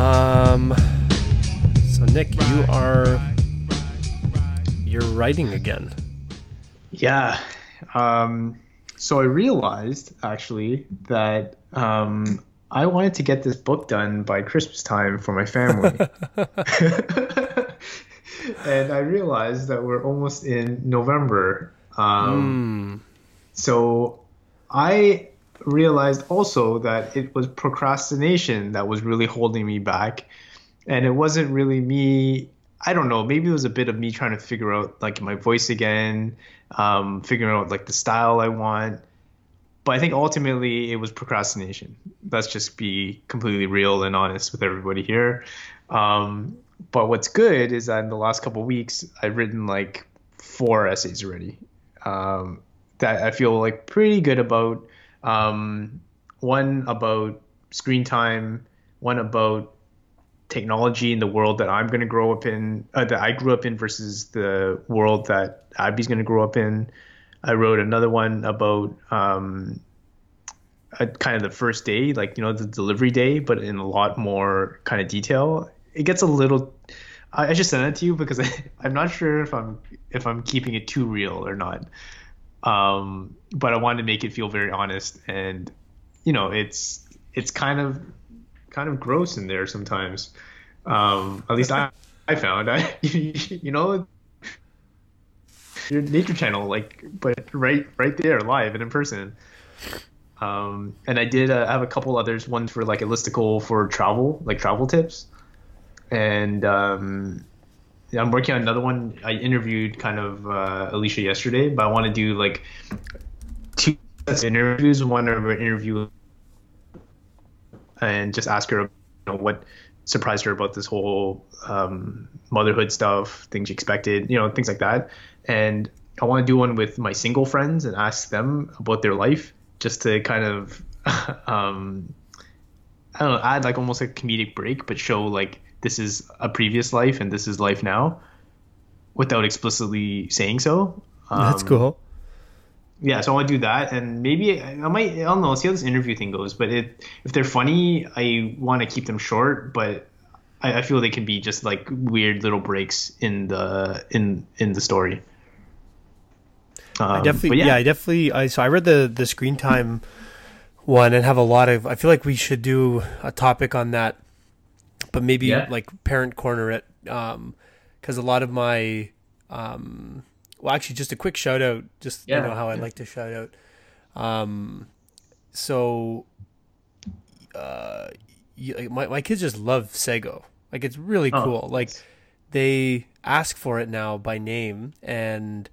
Um. So Nick, you are you're writing again. Yeah. Um, so I realized actually that um, I wanted to get this book done by Christmas time for my family. and I realized that we're almost in November. Um, mm. So I realized also that it was procrastination that was really holding me back. And it wasn't really me. I don't know. Maybe it was a bit of me trying to figure out like my voice again, um, figuring out like the style I want. But I think ultimately it was procrastination. Let's just be completely real and honest with everybody here. Um, but what's good is that in the last couple weeks, I've written like four essays already um, that I feel like pretty good about. Um, one about screen time, one about technology in the world that I'm going to grow up in, uh, that I grew up in versus the world that Abby's going to grow up in. I wrote another one about um, a, kind of the first day, like you know the delivery day, but in a lot more kind of detail. It gets a little. I, just sent it to you because I, I'm not sure if I'm if I'm keeping it too real or not. Um, but I wanted to make it feel very honest, and you know, it's it's kind of kind of gross in there sometimes. Um, at least I I found I you know your nature channel like but right right there live and in person. Um, and I did uh, have a couple others. One for like a listicle for travel, like travel tips, and um, I'm working on another one. I interviewed kind of uh, Alicia yesterday, but I want to do like two interviews. One of an interview and just ask her, you know, what surprised her about this whole um, motherhood stuff, things you expected, you know, things like that. And I want to do one with my single friends and ask them about their life, just to kind of, um, I don't know, add like almost a comedic break, but show like this is a previous life and this is life now, without explicitly saying so. Um, That's cool yeah, so I want to do that, and maybe I might. I don't know. See how this interview thing goes. But it, if they're funny, I want to keep them short. But I, I, feel they can be just like weird little breaks in the in in the story. Um, I definitely, yeah. yeah. I definitely. I so I read the the screen time one and have a lot of. I feel like we should do a topic on that, but maybe yeah. like parent corner it, Um because a lot of my um well, actually, just a quick shout out. Just yeah, you know how I like to shout out. Um, so, uh, my my kids just love Sago. Like it's really oh, cool. Like they ask for it now by name, and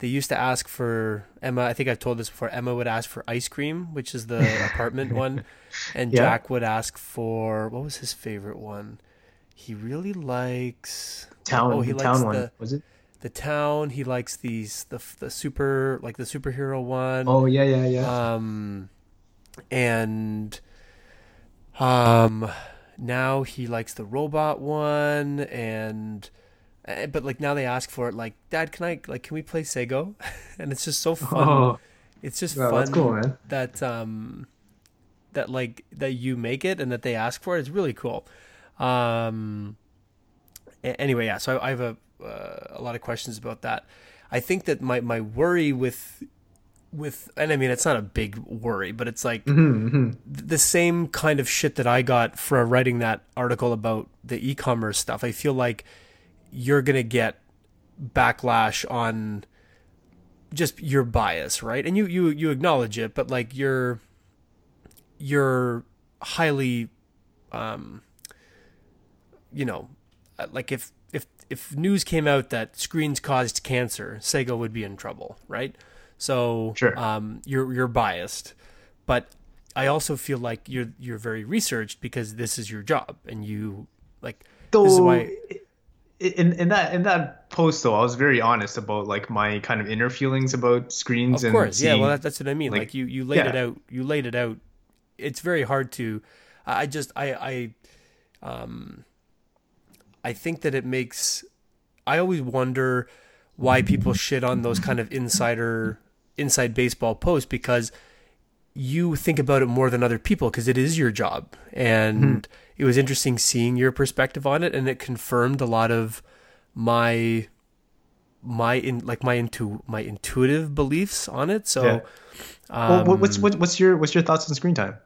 they used to ask for Emma. I think I've told this before. Emma would ask for ice cream, which is the apartment one, and yeah. Jack would ask for what was his favorite one. He really likes town. Oh, he likes town the, one. Was it? the town. He likes these the the super like the superhero one. Oh yeah yeah yeah. Um, and um, now he likes the robot one and. Eh, but like now they ask for it like dad can i like can we play sago and it's just so fun oh, it's just fun cool, that um that like that you make it and that they ask for it it's really cool um anyway yeah so I, I have a uh, a lot of questions about that. I think that my my worry with with and I mean it's not a big worry, but it's like mm-hmm, mm-hmm. the same kind of shit that I got for writing that article about the e-commerce stuff. I feel like you're gonna get backlash on just your bias, right? And you you you acknowledge it, but like you're you're highly um you know like if if if news came out that screens caused cancer, Sago would be in trouble, right? So sure. um, you're you're biased, but I also feel like you're you're very researched because this is your job, and you like though, this is why. In, in that in that post though, I was very honest about like my kind of inner feelings about screens. Of course, seeing, yeah. Well, that, that's what I mean. Like, like you you laid yeah. it out. You laid it out. It's very hard to. I just I I um I think that it makes. I always wonder why people shit on those kind of insider inside baseball posts because you think about it more than other people because it is your job and mm-hmm. It was interesting seeing your perspective on it, and it confirmed a lot of my my in like my into my intuitive beliefs on it. So, yeah. um, well, what's what's your what's your thoughts on screen time?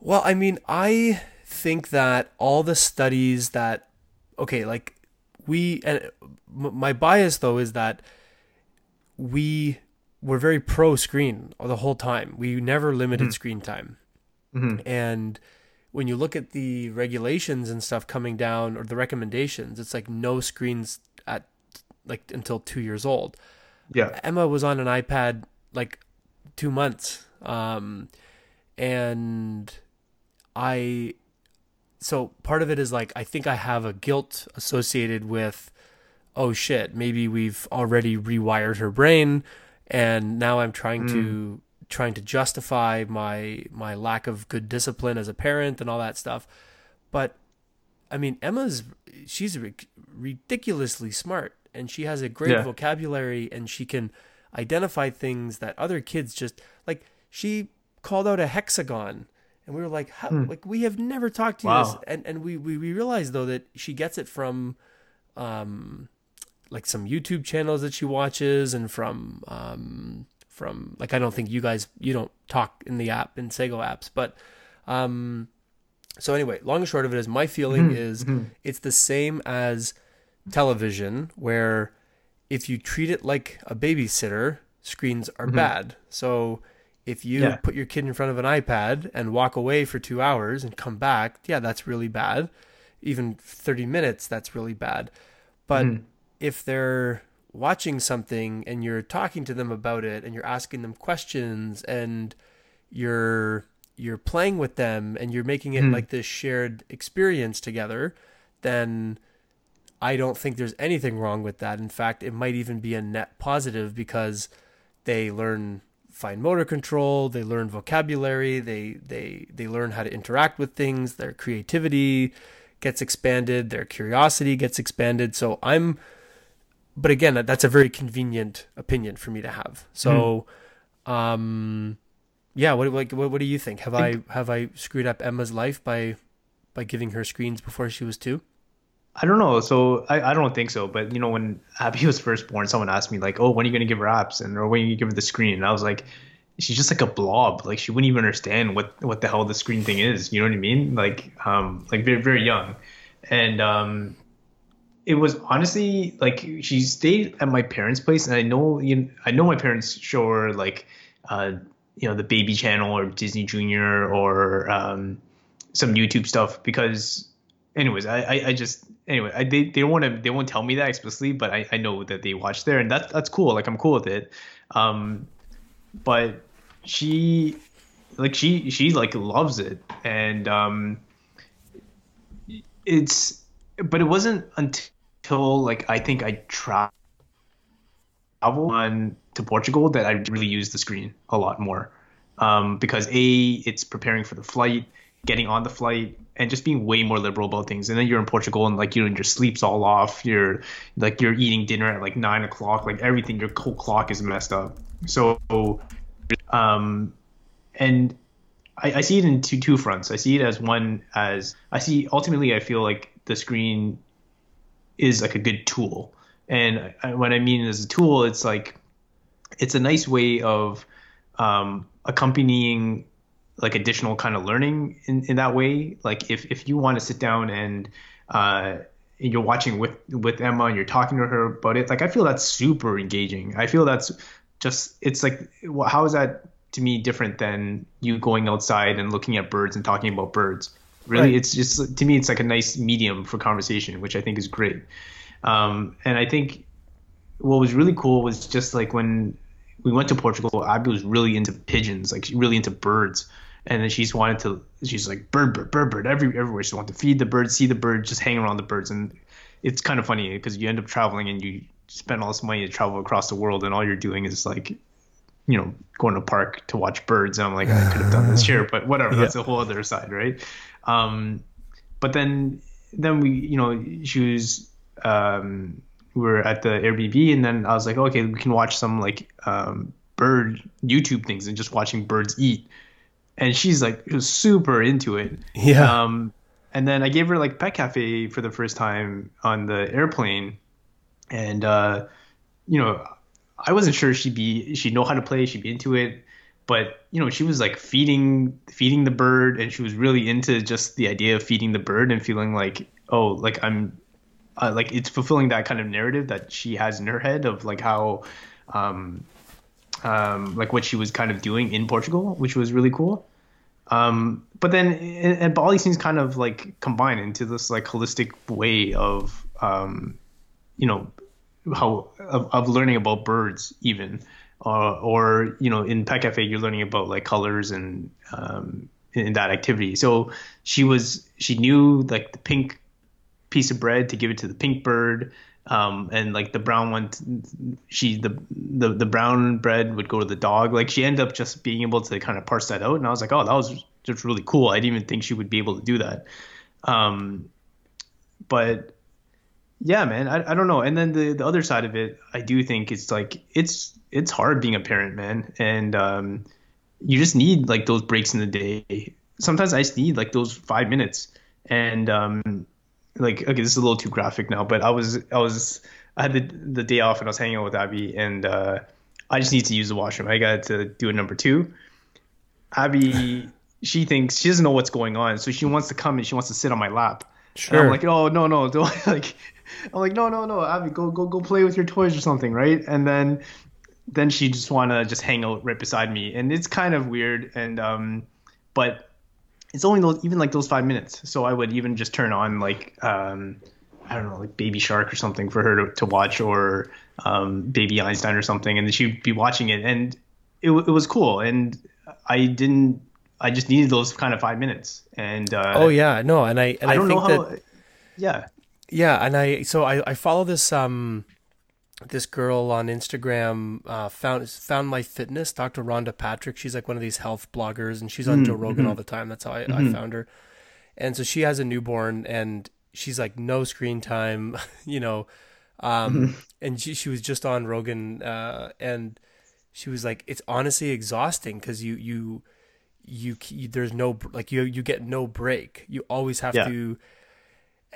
Well, I mean, I think that all the studies that okay, like we and my bias though is that we were very pro screen the whole time. We never limited mm-hmm. screen time. Mm-hmm. And when you look at the regulations and stuff coming down or the recommendations, it's like no screens at like until 2 years old. Yeah. Emma was on an iPad like 2 months. Um and I so part of it is like I think I have a guilt associated with oh shit, maybe we've already rewired her brain and now I'm trying mm. to trying to justify my my lack of good discipline as a parent and all that stuff. But I mean, Emma's she's ridiculously smart and she has a great yeah. vocabulary and she can identify things that other kids just like she called out a hexagon and we were like How, hmm. like we have never talked to wow. you and and we, we we realized though that she gets it from um like some YouTube channels that she watches and from um from like I don't think you guys you don't talk in the app in Sago apps but um so anyway long and short of it is my feeling mm-hmm. is mm-hmm. it's the same as television where if you treat it like a babysitter screens are mm-hmm. bad so if you yeah. put your kid in front of an iPad and walk away for two hours and come back, yeah, that's really bad. Even 30 minutes, that's really bad. But mm. if they're watching something and you're talking to them about it and you're asking them questions and you're you're playing with them and you're making it mm. like this shared experience together, then I don't think there's anything wrong with that. In fact, it might even be a net positive because they learn fine motor control, they learn vocabulary, they they they learn how to interact with things, their creativity gets expanded, their curiosity gets expanded. So I'm but again, that's a very convenient opinion for me to have. So mm. um yeah, what like what, what do you think? Have I, I have I screwed up Emma's life by by giving her screens before she was 2? I don't know. So I, I don't think so. But you know, when Abby was first born, someone asked me like, "Oh, when are you gonna give her apps?" and or when are you gonna give her the screen? And I was like, she's just like a blob. Like she wouldn't even understand what what the hell the screen thing is. You know what I mean? Like um like very very young, and um it was honestly like she stayed at my parents' place, and I know you know, I know my parents show her like uh you know the baby channel or Disney Junior or um some YouTube stuff because anyways I I, I just anyway, I, they they don't want to they won't tell me that explicitly, but I, I know that they watch there, and that's that's cool. Like I'm cool with it. Um, but she like she she like loves it, and um, it's but it wasn't until like I think I traveled on to Portugal that I really use the screen a lot more. Um, because a it's preparing for the flight, getting on the flight, and just being way more liberal about things. And then you're in Portugal and like you know your sleep's all off. You're like you're eating dinner at like nine o'clock. Like everything, your clock is messed up. So, um, and I, I see it in two two fronts. I see it as one as I see ultimately I feel like the screen is like a good tool. And I, what I mean as a tool, it's like it's a nice way of um, accompanying like additional kind of learning in, in that way. Like if, if you want to sit down and uh, you're watching with with Emma and you're talking to her about it, like I feel that's super engaging. I feel that's just it's like how is that to me different than you going outside and looking at birds and talking about birds? Really, right. it's just to me it's like a nice medium for conversation, which I think is great. Um, and I think what was really cool was just like when we went to Portugal, Abby was really into pigeons, like really into birds. And then she's wanted to she's like bird bird bird bird every, everywhere. She wanted to feed the birds see the birds just hang around the birds. And it's kind of funny because you end up traveling and you spend all this money to travel across the world and all you're doing is like you know going to a park to watch birds. And i'm like i could have done this here but whatever that's a whole other side right um but then then we you know she was um we were at the airbnb and then i was like okay we can watch some like um bird youtube things and just watching birds eat and she's like she was super into it. Yeah. Um, and then I gave her like Pet Cafe for the first time on the airplane, and uh, you know, I wasn't sure she'd be she'd know how to play, she'd be into it, but you know, she was like feeding feeding the bird, and she was really into just the idea of feeding the bird and feeling like oh, like I'm uh, like it's fulfilling that kind of narrative that she has in her head of like how um, um, like what she was kind of doing in Portugal, which was really cool. Um, but then and Bali seems kind of like combined into this like holistic way of um, you know how of, of learning about birds even uh, or you know in Pet Cafe you're learning about like colors and um, in that activity. So she was she knew like the pink piece of bread to give it to the pink bird um, and like the brown one she the, the the brown bread would go to the dog. Like she ended up just being able to kind of parse that out and i was like oh that was just really cool. I didn't even think she would be able to do that. Um, but yeah man I, I don't know and then the the other side of it i do think it's like it's it's hard being a parent man and um, you just need like those breaks in the day sometimes i just need like those five minutes and um, like okay, this is a little too graphic now, but I was I was I had the the day off and I was hanging out with Abby and uh, I just need to use the washroom. I got to do a number two. Abby, she thinks she doesn't know what's going on, so she wants to come and she wants to sit on my lap. Sure. And I'm like, oh no no, don't like. I'm like, no no no, Abby, go go go play with your toys or something, right? And then then she just wanna just hang out right beside me, and it's kind of weird. And um, but it's only those even like those five minutes. So I would even just turn on like um, I don't know like Baby Shark or something for her to, to watch or um, Baby Einstein or something, and then she'd be watching it, and it, it was cool. And I didn't. I just needed those kind of five minutes. And uh, oh yeah, no, and I and I, I don't know how. That, yeah. Yeah, and I so I, I follow this um this girl on Instagram uh, found found my fitness, Dr. Rhonda Patrick. She's like one of these health bloggers, and she's on mm-hmm. Joe Rogan mm-hmm. all the time. That's how I, mm-hmm. I found her. And so she has a newborn, and she's like no screen time, you know. Um, mm-hmm. and she she was just on Rogan, uh, and she was like, it's honestly exhausting because you you you, you there's no like you you get no break. You always have yeah. to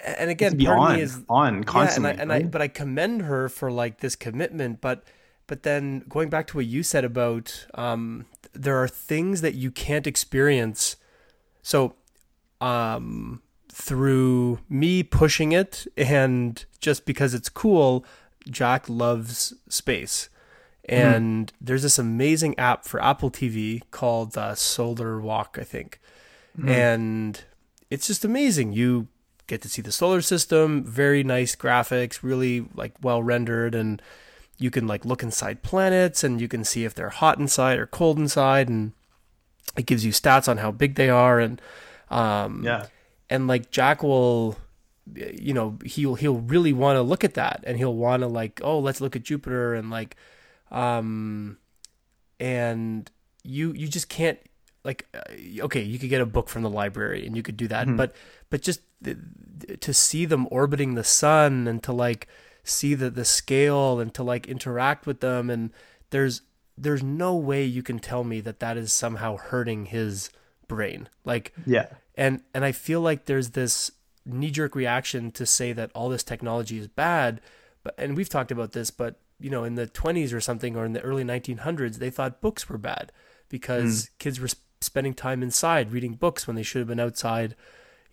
and again, part on, of me is on constantly. Yeah, and, I, and right? I, but I commend her for like this commitment. But, but then going back to what you said about, um, there are things that you can't experience. So, um, through me pushing it and just because it's cool, Jack loves space. Mm-hmm. And mm. there's this amazing app for Apple TV called uh, Solar Walk, I think. Mm. And it's just amazing. You get to see the solar system, very nice graphics, really like well rendered and you can like look inside planets and you can see if they're hot inside or cold inside and it gives you stats on how big they are and um yeah and like jack will you know he'll he'll really want to look at that and he'll want to like oh let's look at jupiter and like um and you you just can't like uh, okay you could get a book from the library and you could do that mm-hmm. but but just to see them orbiting the sun and to like see the the scale and to like interact with them and there's there's no way you can tell me that that is somehow hurting his brain like yeah and and i feel like there's this knee jerk reaction to say that all this technology is bad but and we've talked about this but you know in the 20s or something or in the early 1900s they thought books were bad because mm. kids were spending time inside reading books when they should have been outside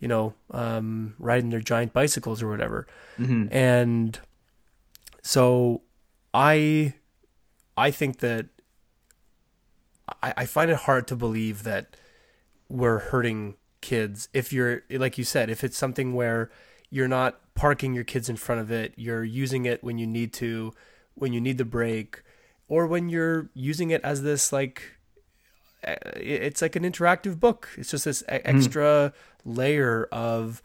you know, um, riding their giant bicycles or whatever. Mm-hmm. And so I, I think that I, I find it hard to believe that we're hurting kids. If you're, like you said, if it's something where you're not parking your kids in front of it, you're using it when you need to, when you need the break, or when you're using it as this like it's like an interactive book. It's just this mm. extra layer of,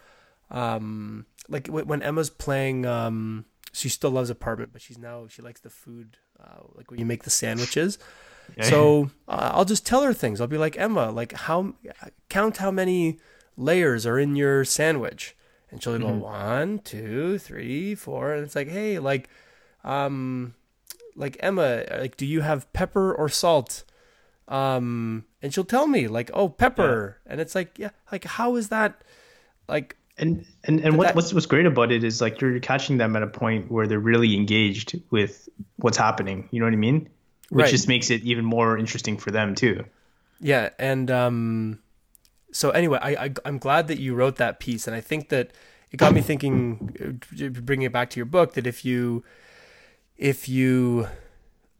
um, like when Emma's playing, um, she still loves apartment, but she's now she likes the food, uh, like when you make the sandwiches. Yeah. So uh, I'll just tell her things. I'll be like Emma, like how count how many layers are in your sandwich, and she'll mm-hmm. one, two, three, four, and it's like hey, like, um, like Emma, like do you have pepper or salt? Um, and she'll tell me like, "Oh, pepper," yeah. and it's like, yeah, like how is that? Like, and and and what, that, what's what's great about it is like you're catching them at a point where they're really engaged with what's happening. You know what I mean? Which right. just makes it even more interesting for them too. Yeah, and um, so anyway, I, I I'm glad that you wrote that piece, and I think that it got me thinking, uh, bringing it back to your book, that if you if you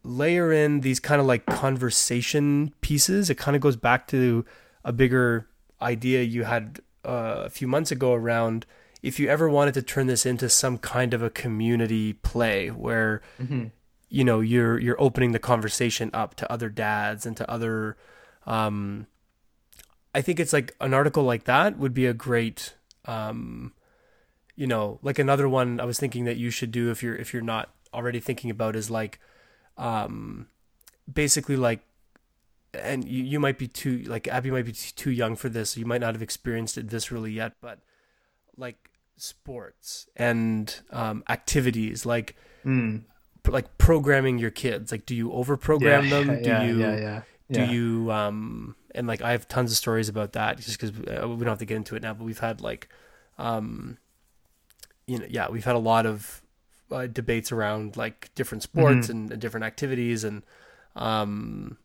layer in these kind of like conversation pieces, it kind of goes back to a bigger idea you had uh, a few months ago around if you ever wanted to turn this into some kind of a community play where mm-hmm. you know you're you're opening the conversation up to other dads and to other um, I think it's like an article like that would be a great um, you know like another one I was thinking that you should do if you're if you're not already thinking about is like um, basically like and you, you might be too like abby might be too young for this so you might not have experienced it viscerally yet but like sports and um, activities like mm. like programming your kids. Like do you over program yeah, them? Do yeah, you yeah, yeah, do you um and like i have tons of stories about that just because uh, we don't have to get into it now but we've had like um you know yeah we've had a lot of uh, debates around like different sports mm-hmm. and, and, different activities and um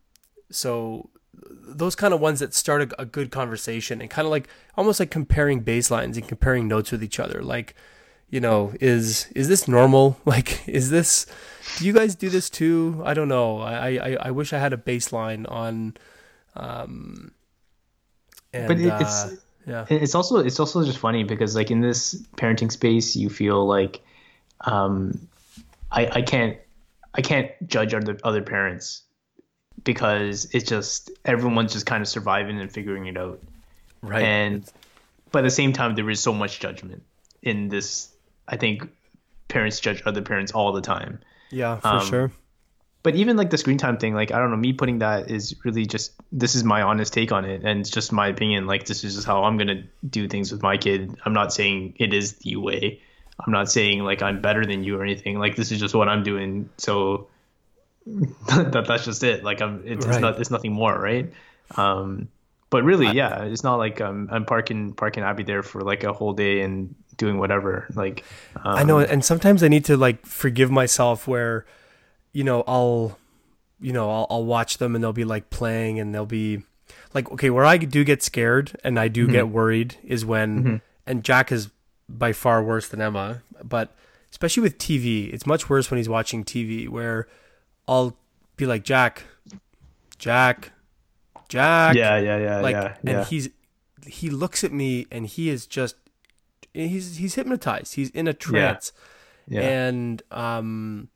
so those kind of ones that start a, a good conversation and kind of like almost like comparing baselines and comparing notes with each other like you know is is this normal? Like is this do you guys do this too? I don't know. I i, I wish i had a baseline on um and, but it, it's uh, yeah it's also it's also just funny because like in this parenting space you feel like um, I, I can't I can't judge other other parents because it's just everyone's just kind of surviving and figuring it out. Right. And but at the same time there is so much judgment in this I think parents judge other parents all the time. Yeah, for um, sure. But even like the screen time thing, like I don't know, me putting that is really just this is my honest take on it and it's just my opinion. Like this is just how I'm gonna do things with my kid. I'm not saying it is the way. I'm not saying like I'm better than you or anything. Like this is just what I'm doing. So that that's just it. Like I'm it's, right. it's not it's nothing more, right? Um, but really, yeah, it's not like um, I'm parking parking Abby there for like a whole day and doing whatever. Like um, I know, and sometimes I need to like forgive myself where, you know, I'll, you know, I'll, I'll watch them and they'll be like playing and they'll be like, okay, where I do get scared and I do mm-hmm. get worried is when, mm-hmm. and Jack is by far worse than Emma, but especially with TV, it's much worse when he's watching TV where I'll be like Jack, Jack, Jack. Yeah, yeah, yeah, like, yeah, yeah. And he's he looks at me and he is just he's he's hypnotized. He's in a trance. Yeah. yeah. And um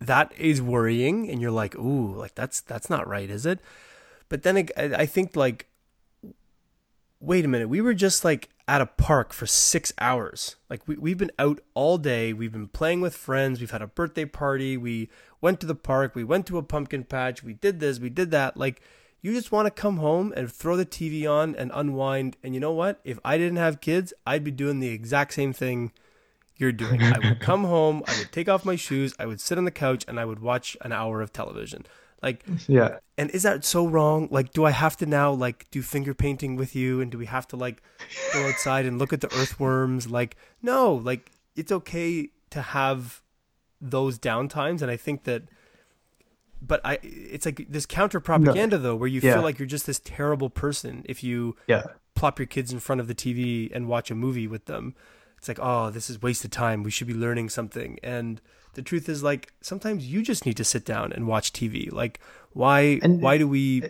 that is worrying and you're like, "Ooh, like that's that's not right, is it?" But then I, I think like wait a minute, we were just like at a park for six hours. Like we, we've been out all day. We've been playing with friends. We've had a birthday party. We went to the park. We went to a pumpkin patch. We did this. We did that. Like you just want to come home and throw the TV on and unwind. And you know what? If I didn't have kids, I'd be doing the exact same thing you're doing. I would come home. I would take off my shoes. I would sit on the couch and I would watch an hour of television. Like, yeah. And is that so wrong? Like, do I have to now like do finger painting with you? And do we have to like go outside and look at the earthworms? Like, no, like it's okay to have those downtimes. And I think that, but I, it's like this counter propaganda no. though, where you yeah. feel like you're just this terrible person if you yeah. plop your kids in front of the TV and watch a movie with them. It's like, oh, this is wasted time. We should be learning something. And, the truth is like sometimes you just need to sit down and watch TV. Like why and, why do we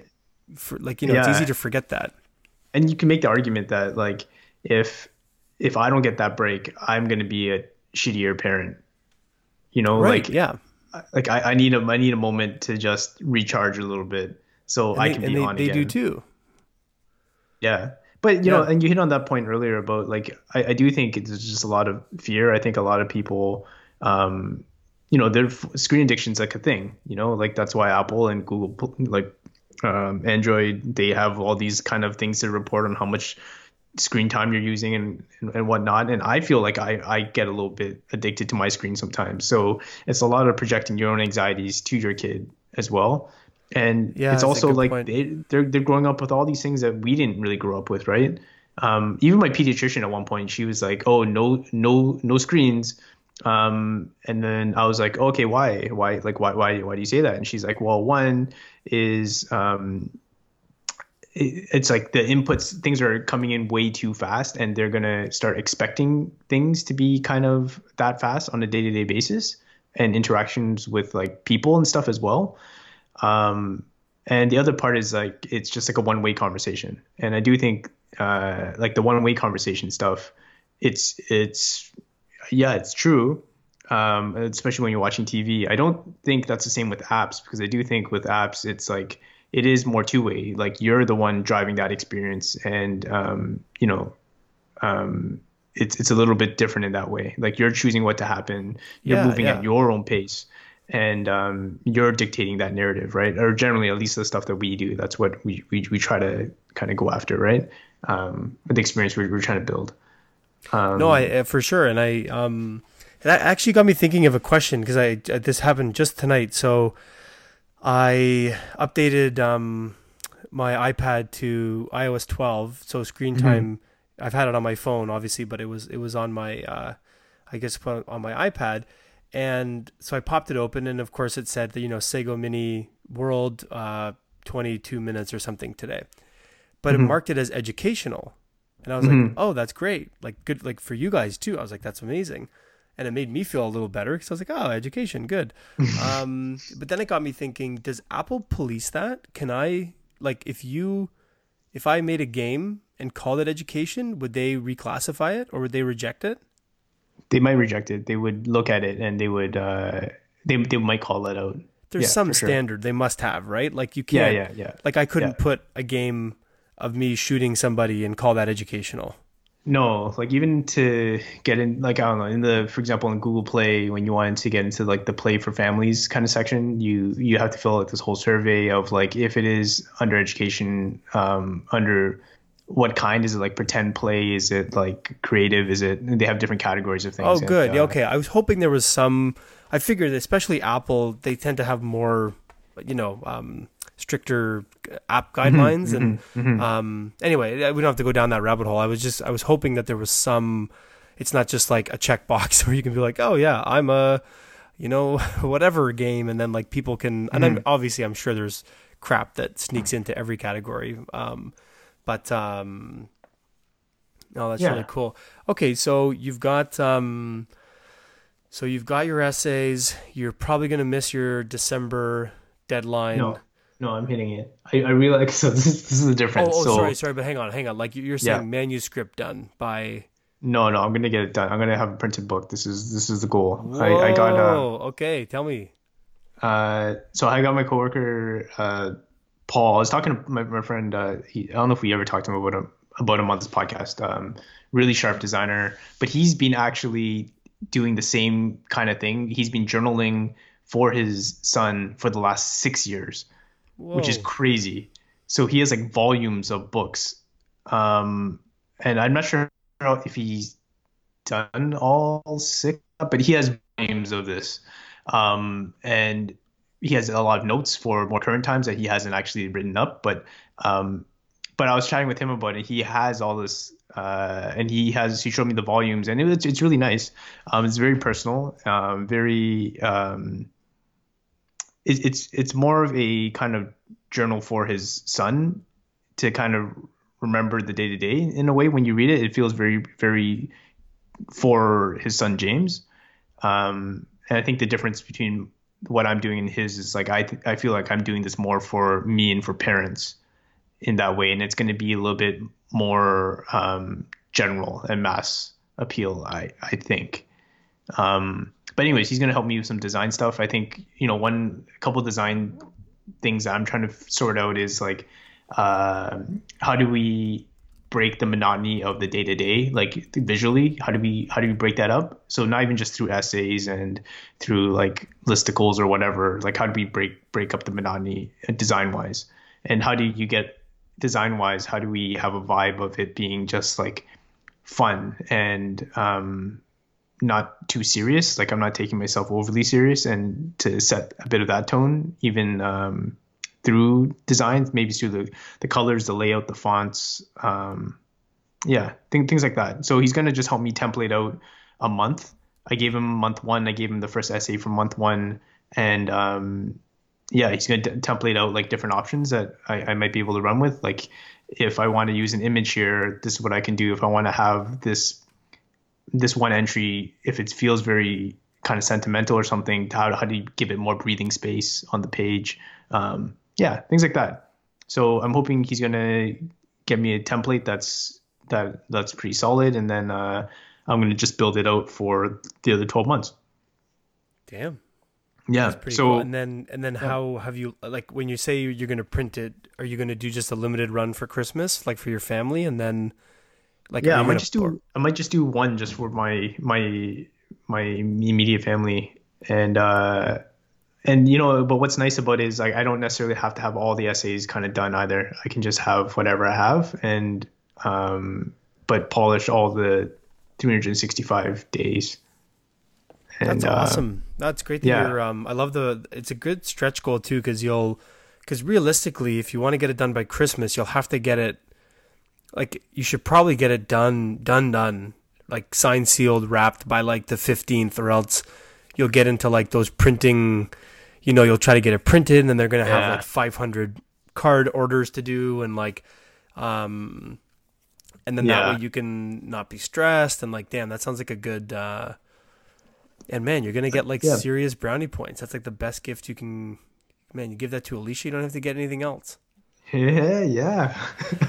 for, like you know yeah. it's easy to forget that. And you can make the argument that like if if I don't get that break, I'm going to be a shittier parent. You know, right, like yeah. Like I, I need a I need a moment to just recharge a little bit so and I can be they, on they again. They do too. Yeah. But you yeah. know, and you hit on that point earlier about like I, I do think it's just a lot of fear. I think a lot of people um, you know, their screen addiction is like a thing. You know, like that's why Apple and Google, like um, Android, they have all these kind of things to report on how much screen time you're using and, and, and whatnot. And I feel like I, I get a little bit addicted to my screen sometimes. So it's a lot of projecting your own anxieties to your kid as well. And Yeah, it's also like point. they, they're they're growing up with all these things that we didn't really grow up with, right? Um, even my pediatrician at one point, she was like, "Oh, no, no, no screens." Um, and then I was like, "Okay, why? Why? Like, why? Why? Why do you say that?" And she's like, "Well, one is um, it, it's like the inputs things are coming in way too fast and they're going to start expecting things to be kind of that fast on a day-to-day basis and interactions with like people and stuff as well um, and the other part is like it's just like a one-way conversation. And i do think uh, like the one-way conversation stuff it's it's yeah it's true. Um, especially when you're watching tv i don't think that's the same with apps because i do think with apps it's like it is more two-way. Like you're the one driving that experience and um, you know um, it's it's a little bit different in that way. Like you're choosing what to happen. You're Yeah, moving yeah. at your own pace and um, you're dictating that narrative right or generally at least the stuff that we do that's what we we, we try to kind of go after right um, the experience we're, we're trying to build um, No, I uh, for sure, and I um, that actually got me thinking of a question because I uh, this happened just tonight. So I updated um my iPad to iOS 12, so screen Mm-hmm. time. I've had it on my phone, obviously, but it was it was on my uh, I guess on my iPad, and so I popped it open, and of course it said that you know Sago Mini World, uh, 22 minutes or something today, but Mm-hmm. it marked it as educational. And I was like, "Oh, that's great! Like good, like for you guys too." I was like, "That's amazing," and it made me feel a little better because I was like, "Oh, education, good." um, but then it got me thinking: Does Apple police that? Can I like if you, if I made a game and called it education, would they reclassify it or would they reject it? They might reject it they would look at it and they would uh, they, they might call that out There's Yeah, some for sure. standard they must have, right? Like you can't. yeah yeah yeah. Like I couldn't Yeah. put a game of me shooting somebody and call that educational. No, like even to get in, like I don't know, in the, for example, in Google Play, when you wanted to get into like the Play for Families kind of section, you you have to fill out this whole survey of like if it is under education, um, under what kind is it like pretend play? Is it like creative? Is it? They have different categories of things. Oh, good. Yeah, uh, okay. I was hoping there was some. I figured, especially Apple, they tend to have more, you know, um, stricter app guidelines. and um, anyway, we don't have to go down that rabbit hole. I was just, I was hoping that there was some. It's not just like a checkbox where you can be like, oh yeah, I'm a, you know, whatever game, and then like people can. And then obviously, I'm sure there's crap that sneaks into every category. Um, but um, no, that's Yeah. really cool. Okay, so you've got um, so you've got your essays. You're probably gonna miss your December deadline. No, no, I'm hitting it. I, I realize so. This is, this is the Oh, difference. oh so sorry, sorry, but hang on, hang on. Like you- you're saying, Yeah. manuscript done by. no, no, I'm gonna get it done. I'm gonna have a printed book. This is this is the goal. I, I got. Uh, Whoa, okay, tell me. Uh, so I got my coworker, uh, Paul. I was talking to my, my friend. Uh, he, I don't know if we ever talked to him about him about him on this podcast. Um, really sharp designer, but he's been actually doing the same kind of thing. He's been journaling for his son for the last six years, which is crazy. So he has like volumes of books, um, and I'm not sure if he's done all six, but he has volumes of this. Um, and he has a lot of notes for more current times that he hasn't actually written up. But um, but I was chatting with him about it. He has all this, uh, and he has he showed me the volumes, and it was, it's really nice. Um, it's very personal, um, very. Um, it, it's it's more of a kind of journal for his son to kind of remember the day to day in a way. When you read it, it feels very very for his son James. Um, and I think the difference between what I'm doing in his is like I th- I feel like I'm doing this more for me and for parents in that way, and it's going to be a little bit more um, general and mass appeal. I I think. Um, but anyways, he's going to help me with some design stuff. I think you know one a couple design things I'm trying to sort out is like uh, how do we break the monotony of the day to day, like visually? How do we how do we break that up? So not even just through essays and through like listicles or whatever. Like how do we break break up the monotony design wise? And how do you get design wise? How do we have a vibe of it being just like fun and um, not too serious? Like I'm not taking myself overly serious, and to set a bit of that tone, even um, through designs, maybe through the the colors, the layout, the fonts, um, yeah, th- things like that. So he's gonna just help me template out a month. I gave him month one. I gave him the first essay for month one, and um, yeah, he's gonna template out like different options that I, I might be able to run with. Like if I want to use an image here, this is what I can do. If I want to have this this one entry, if it feels very kind of sentimental or something, how how do you give it more breathing space on the page? Um, yeah, things like that. So I'm hoping he's gonna get me a template that's that that's pretty solid, and then uh, I'm gonna just build it out for the other 12 months. Damn. Yeah. So cool. and then and then yeah. how have you like when you say you're going to print it? Are you going to do just a limited run for Christmas, like for your family, and then like yeah, I might just do I might just do one just for my my my immediate family and uh and you know but what's nice about it is like I don't necessarily have to have all the essays kind of done either. I can just have whatever I have and um but polish all the 365 days. And, That's uh, awesome. Uh, That's great to yeah. hear. Um, I love the. It's a good stretch goal too, because you'll, because realistically, if you want to get it done by Christmas, you'll have to get it. Like you should probably get it done, done, done, like signed, sealed, wrapped by like the fifteenth, or else you'll get into like those printing. You know, you'll try to get it printed, and then they're gonna have yeah. like five hundred card orders to do, and like, um, and then yeah. that way you can not be stressed and like, damn, that sounds like a good. uh and man, you're gonna get like yeah. serious brownie points. That's like the best gift you can. Man, you give that to Alicia, you don't have to get anything else. Yeah, yeah.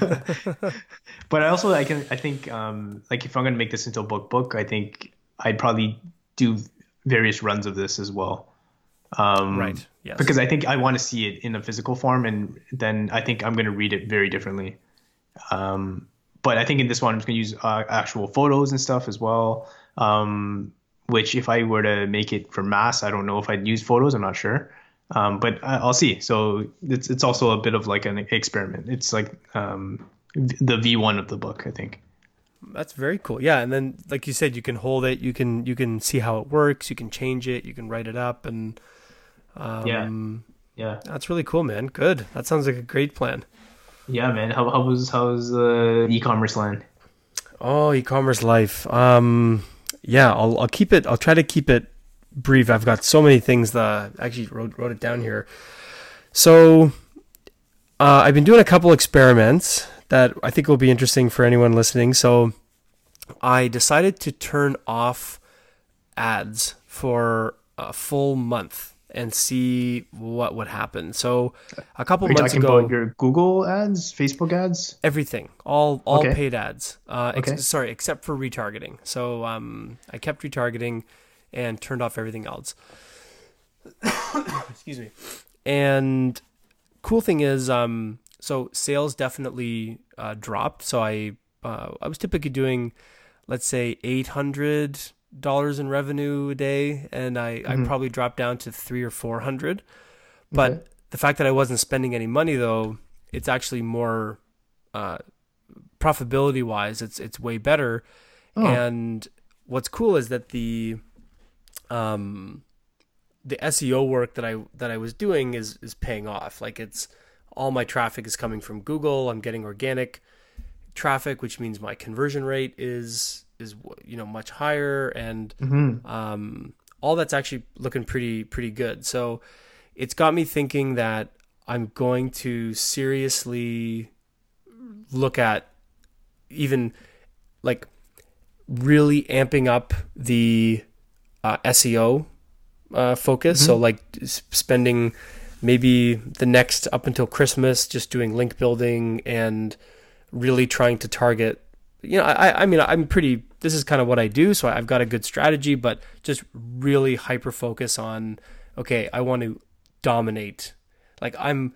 but I also I can I think um like if I'm gonna make this into a book book, I think I'd probably do various runs of this as well. Um, right. Yes. Because I think I want to see it in a physical form, and then I think I'm going to read it very differently. Um, but I think in this one, I'm just going to use uh, actual photos and stuff as well. Um, which if I were to make it for mass, I don't know if I'd use photos. I'm not sure. Um, but I'll see. So it's it's also a bit of like an experiment. It's like um, the V1 of the book, I think. That's very cool. Yeah, and then like you said, you can hold it. You can you can see how it works. You can change it. You can write it up, and um, yeah, yeah, that's really cool, man. Good. That sounds like a great plan. Yeah, man. How how was how's uh, e-commerce land? Oh, e-commerce life. Um, yeah, I'll I'll keep it. I'll try to keep it brief. I've got so many things that I actually wrote wrote it down here. So uh, I've been doing a couple experiments that I think will be interesting for anyone listening. So I decided to turn off ads for a full month and see what would happen. So a couple months ago, your Google ads, Facebook ads, everything, all all okay. paid ads. Uh, okay. Ex- sorry, except for retargeting. So um, I kept retargeting and turned off everything else. Excuse me. And cool thing is, um, so sales definitely uh, dropped. So I uh, I was typically doing, let's say, eight hundred dollars in revenue a day, and I mm-hmm. I probably dropped down to three or four hundred. But okay. the fact that I wasn't spending any money though, it's actually more uh, profitability wise, it's it's way better. Oh. And what's cool is that the um the SEO work that I that I was doing is is paying off. Like it's all my traffic is coming from Google. I'm getting organic traffic, which means my conversion rate is is you know much higher, and mm-hmm. um, all that's actually looking pretty pretty good. So it's got me thinking that I'm going to seriously look at even like really amping up the uh, SEO uh, focus. Mm-hmm. So like spending maybe the next up until Christmas just doing link building and really trying to target you know, I, I mean, I'm pretty, this is kind of what I do. So I've got a good strategy, but just really hyper focus on, okay, I want to dominate. Like I'm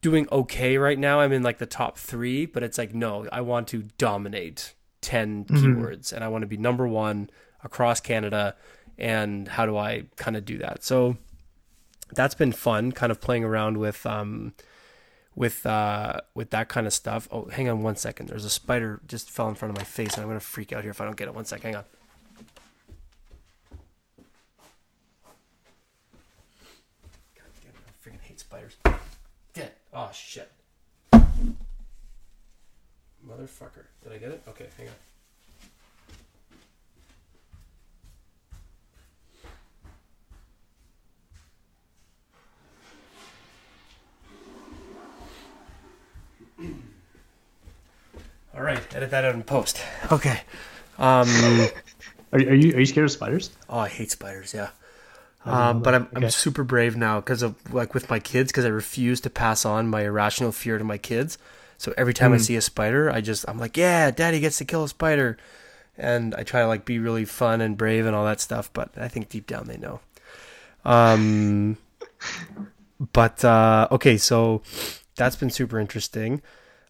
doing okay right now. I'm in like the top three, but it's like, no, I want to dominate 10 mm-hmm. keywords and I want to be number one across Canada. And how do I kind of do that? So that's been fun kind of playing around with, um, with uh, with that kind of stuff. Oh, hang on one second. There's a spider just fell in front of my face, and I'm gonna freak out here if I don't get it. One sec. Hang on. God damn it! I freaking hate spiders. Yeah. Oh shit. Motherfucker. Did I get it? Okay, hang on. All right, edit that out in post. Okay. Um, are, are you are you scared of spiders? Oh, I hate spiders. Yeah. Um, but I'm okay. I'm super brave now because of like with my kids because I refuse to pass on my irrational fear to my kids. So every time mm. I see a spider, I just I'm like, yeah, daddy gets to kill a spider, and I try to like be really fun and brave and all that stuff. But I think deep down they know. Um, but uh, okay, so that's been super interesting.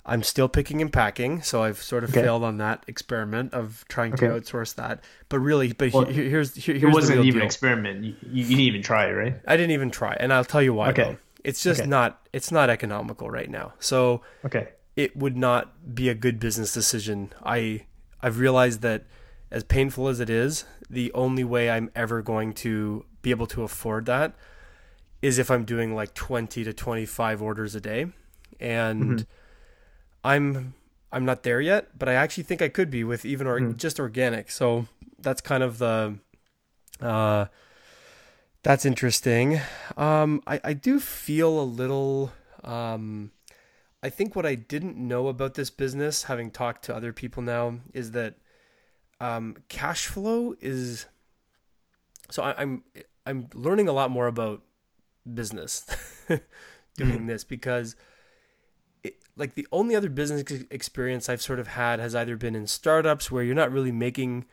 I'm still picking and packing, so I've sort of okay. failed on that experiment of trying okay. to outsource that. But really, but well, here's here, here's it wasn't even an experiment. You, you, didn't even try it, right? I didn't even try, and I'll tell you why. Okay, though. it's just okay. not it's not economical right now. So okay, it would not be a good business decision. I I've realized that as painful as it is, the only way I'm ever going to be able to afford that is if I'm doing like 20 to 25 orders a day, and mm-hmm I'm I'm not there yet, but I actually think I could be with even or mm. just organic. So that's kind of the uh that's interesting. Um I I do feel a little um I think what I didn't know about this business having talked to other people now is that um cash flow is so I, I'm I'm learning a lot more about business doing mm. this because like the only other business experience I've sort of had has either been in startups where you're not really making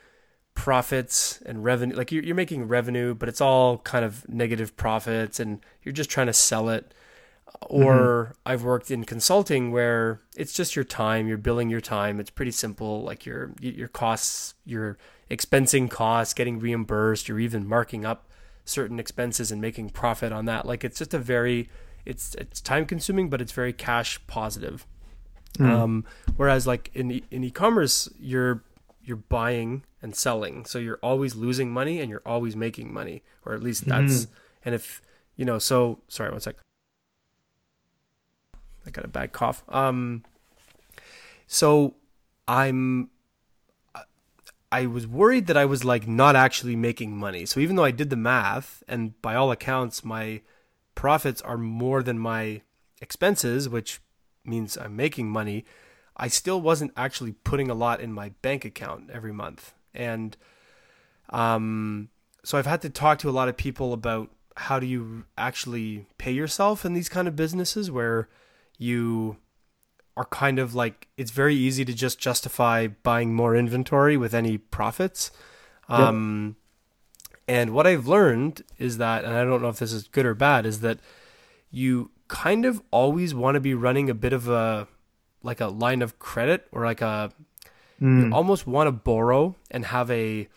profits and revenue like you're, you're making revenue but it's all kind of negative profits and you're just trying to sell it or mm-hmm. I've worked in consulting where it's just your time you're billing your time it's pretty simple like your your costs your expensing costs getting reimbursed you're even marking up certain expenses and making profit on that like it's just a very it's it's time consuming, but it's very cash positive. Mm. Um, whereas like in e- in e-commerce, you're you're buying and selling, so you're always losing money and you're always making money, or at least that's. Mm. And if you know, so sorry, one sec. I got a bad cough. Um, so I'm I was worried that I was like not actually making money. So even though I did the math and by all accounts my profits are more than my expenses, which means I'm making money, I still wasn't actually putting a lot in my bank account every month. And um, so I've had to talk to a lot of people about how do you actually pay yourself in these kind of businesses where you are kind of like it's very easy to just justify buying more inventory with any profits. Um, and what I've learned is that, and I don't know if this is good or bad, is that you kind of always want to be running a bit of a like a line of credit or like a mm. you almost want to borrow and have a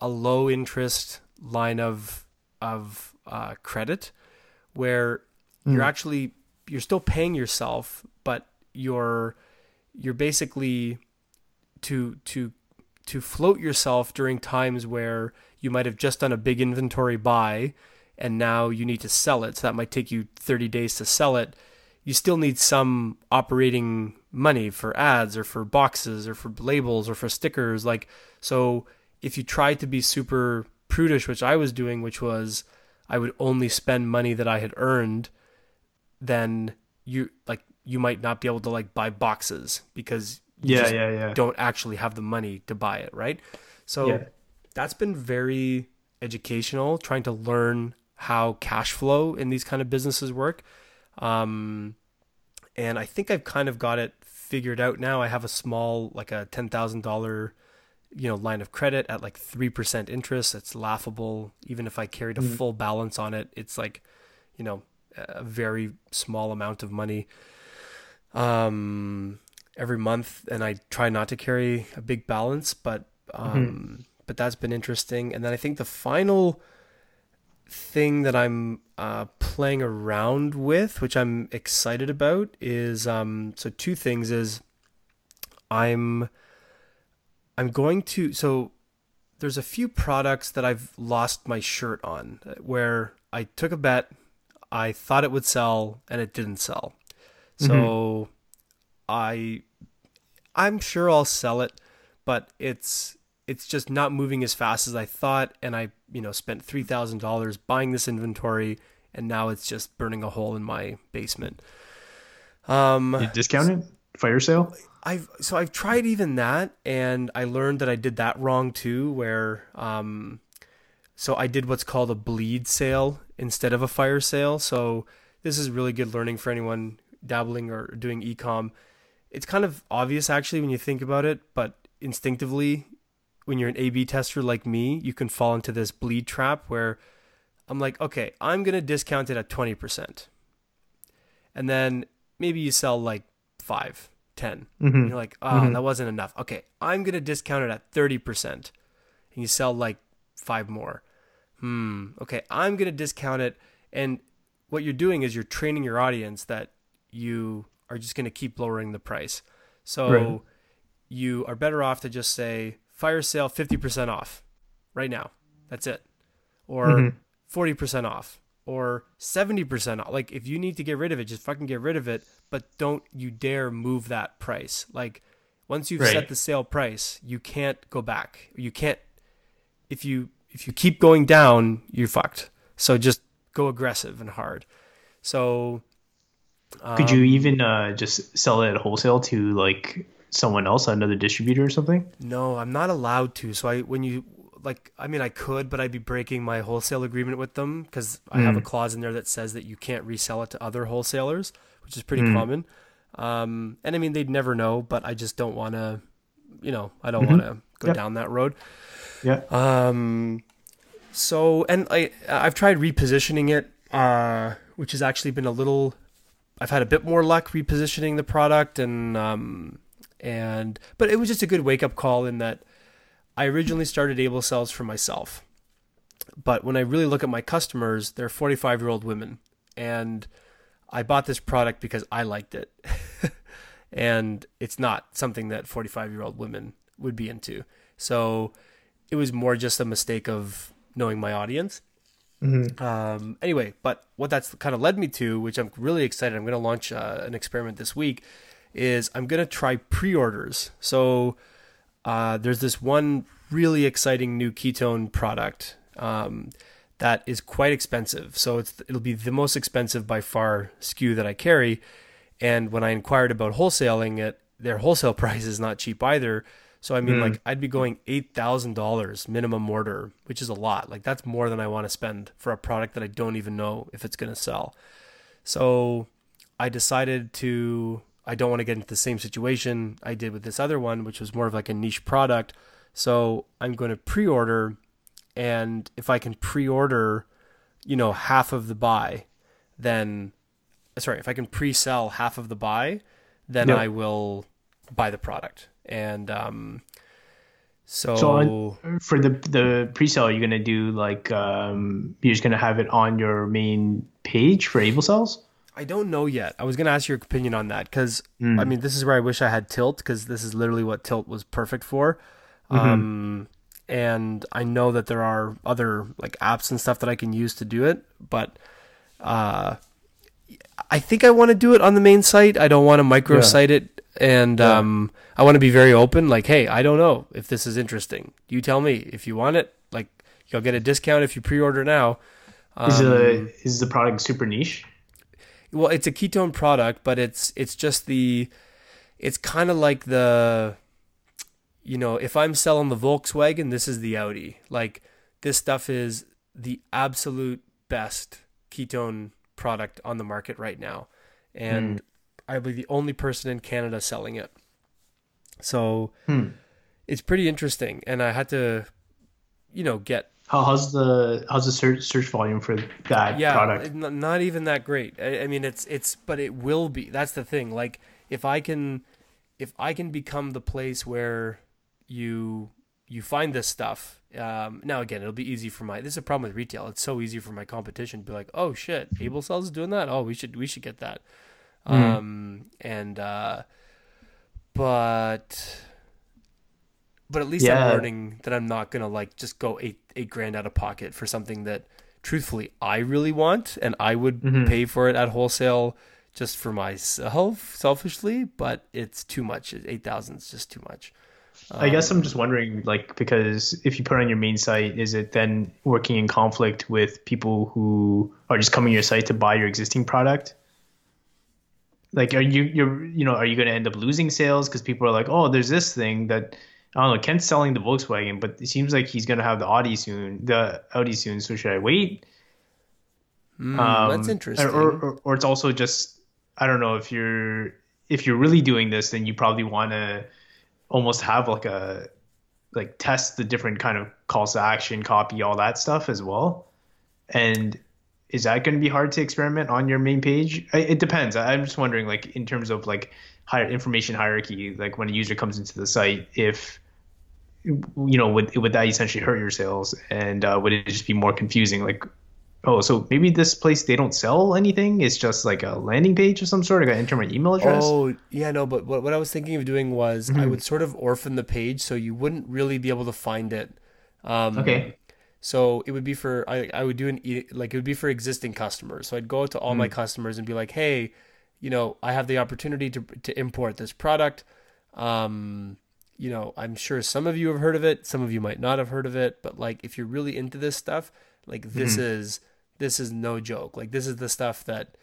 a low interest line of of uh, credit where mm. you're actually you're still paying yourself but you're you're basically to to to float yourself during times where you might have just done a big inventory buy and now you need to sell it. So that might take you 30 days to sell it. You still need some operating money for ads or for boxes or for labels or for stickers. Like, so if you try to be super prudish, which I was doing, which was I would only spend money that I had earned, then you like you might not be able to like buy boxes because you yeah, yeah, yeah. don't actually have the money to buy it, right? So yeah that's been very educational, trying to learn how cash flow in these kind of businesses work. Um, and I think I've kind of got it figured out now. I have a small, like a ten thousand dollar, you know, line of credit at like three percent interest. It's laughable. Even if I carried a mm. full balance on it, it's like, you know, a very small amount of money. Um, every month, and I try not to carry a big balance, but mm-hmm. um. Mm-hmm but that's been interesting. And then I think the final thing that I'm uh, playing around with, which I'm excited about, is um, so two things is I'm I'm going to so there's a few products that I've lost my shirt on where I took a bet, I thought it would sell and it didn't sell. So mm-hmm. I I'm sure I'll sell it, but it's it's just not moving as fast as I thought and I, you know, spent $3,000 buying this inventory and now it's just burning a hole in my basement. Um you discounted? Fire sale? I've so I've tried even that and I learned that I did that wrong too where um so I did what's called a bleed sale instead of a fire sale. So this is really good learning for anyone dabbling or doing ecom. It's kind of obvious actually when you think about it, but instinctively, when you're an A/B tester like me, you can fall into this bleed trap where I'm like, okay, I'm gonna discount it at twenty percent, and then maybe you sell like five, 10 mm-hmm. you're like, oh, mm-hmm. that wasn't enough. Okay, I'm gonna discount it at thirty percent, and you sell like five more. Hmm. Okay, I'm gonna discount it, and what you're doing is you're training your audience that you are just going to keep lowering the price. So right. you are better off to just say fire sale 50% off right now. That's it. Or mm-hmm. 40% off or 70% off. Like if you need to get rid of it, just fucking get rid of it, but don't you dare move that price. Like once you've right. set the sale price, you can't go back. You can't if you if you keep going down, you're fucked. So just go aggressive and hard. So could you um, even uh, just sell it at wholesale to like someone else, another distributor or something? No, I'm not allowed to. So I when you like I mean I could, but I'd be breaking my wholesale agreement with them because I mm. have a hmm. clause in there that says that you can't resell it to other wholesalers, which is pretty mm. common. Um, and I mean they'd never know, but I just don't want to, you know, I don't mm-hmm. want to go yep. down that road. Yeah. Um. So and I I've tried repositioning it, uh, which has actually been a little I've had a bit more luck repositioning the product and um, and but it was just a good wake up call in that I originally started Able Cells for myself. But when I really look at my customers, they're 45 year old women. And I bought this product because I liked it. and it's not something that 45 year old women would be into. So it was more just a mistake of knowing my audience. Mm-hmm. Um, anyway, but what that's kind of led me to, which I'm really excited, I'm going to launch uh, an experiment this week, is I'm going to try pre orders. So uh, there's this one really exciting new ketone product um, that is quite expensive. So it'll be the most expensive by far SKU that I carry. And when I inquired about wholesaling it, their wholesale price is not cheap either. So I mean, mm. like I'd be going eight thousand dollars minimum order, which is a lot. Like that's more than I want to spend for a product that I don't even know if it's going to sell. So I decided to. I don't want to get into the same situation I did with this other one, which was more of like a niche product. So I'm going to pre-order, and if I can pre-order, you know, half of the buy, then sorry, if I can pre-sell half of the buy, then yep. I will buy the product and um, so, so on, for the the pre-sale, you're gonna do like um, you're just gonna have it on your main page for Able Cells. I don't know yet. I was gonna ask your opinion on that because mm. I mean, this is where I wish I had Tilt because this is literally what Tilt was perfect for. Mm-hmm. Um, and I know that there are other like apps and stuff that I can use to do it, but uh, I think I want to do it on the main site. I don't want to microsite yeah. it and yeah. um, I want to be very open. Like, hey, I don't know if this is interesting. You tell me if you want it. Like, you'll get a discount if you pre-order now. Um, is the is the product super niche? Well, it's a ketone product, but it's it's just the it's kind of like the you know, if I'm selling the Volkswagen, this is the Audi. Like this stuff is the absolute best ketone product on the market right now. And mm. I believe the only person in Canada selling it. So hmm. it's pretty interesting, and I had to, you know, get. How, how's the how's the search search volume for that yeah, product? not even that great. I, I mean, it's it's, but it will be. That's the thing. Like, if I can, if I can become the place where you you find this stuff. Um, now again, it'll be easy for my. This is a problem with retail. It's so easy for my competition to be like, "Oh shit, Able Cells is doing that. Oh, we should we should get that." Mm. Um, and uh, but but at least yeah. I'm learning that I'm not gonna like just go eight eight grand out of pocket for something that truthfully I really want and I would mm-hmm. pay for it at wholesale just for myself selfishly, but it's too much. Eight thousand is just too much. Um, I guess I'm just wondering, like, because if you put on your main site, is it then working in conflict with people who are just coming to your site to buy your existing product? Like, are you you're you know are you going to end up losing sales because people are like, oh, there's this thing that I don't know, Kent's selling the Volkswagen, but it seems like he's going to have the Audi soon, the Audi soon. So should I wait? Mm, um, that's interesting. Or, or, or it's also just I don't know if you're if you're really doing this, then you probably want to almost have like a like test the different kind of calls to action, copy, all that stuff as well. And is that going to be hard to experiment on your main page? It depends. I'm just wondering, like in terms of like higher information hierarchy, like when a user comes into the site, if you know, would would that essentially hurt your sales, and uh, would it just be more confusing? Like, oh, so maybe this place they don't sell anything. It's just like a landing page of some sort. I got to enter my email address. Oh, yeah, no. But what, what I was thinking of doing was mm-hmm. I would sort of orphan the page so you wouldn't really be able to find it. Um, okay. So it would be for I, I would do an like it would be for existing customers. So I'd go to all mm. my customers and be like, hey, you know, I have the opportunity to to import this product. Um, you know, I'm sure some of you have heard of it, some of you might not have heard of it, but like if you're really into this stuff, like this mm. is this is no joke. Like this is the stuff that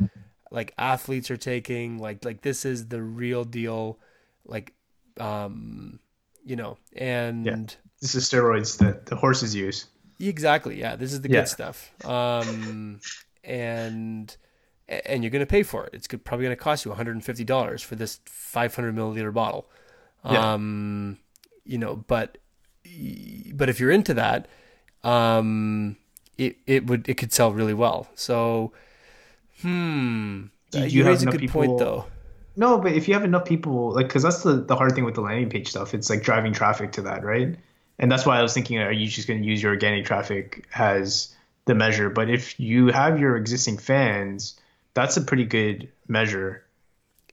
like athletes are taking. Like like this is the real deal. Like um, you know, and yeah. this is steroids that the horses use. Exactly. Yeah, this is the yeah. good stuff. Um, and and you're going to pay for it. It's probably going to cost you 150 dollars for this 500 milliliter bottle. Yeah. Um, you know, but but if you're into that, um, it it would it could sell really well. So, hmm, you, you raise a good people... point though. No, but if you have enough people, like, because that's the the hard thing with the landing page stuff. It's like driving traffic to that, right? And that's why I was thinking, are you just going to use your organic traffic as the measure? But if you have your existing fans, that's a pretty good measure.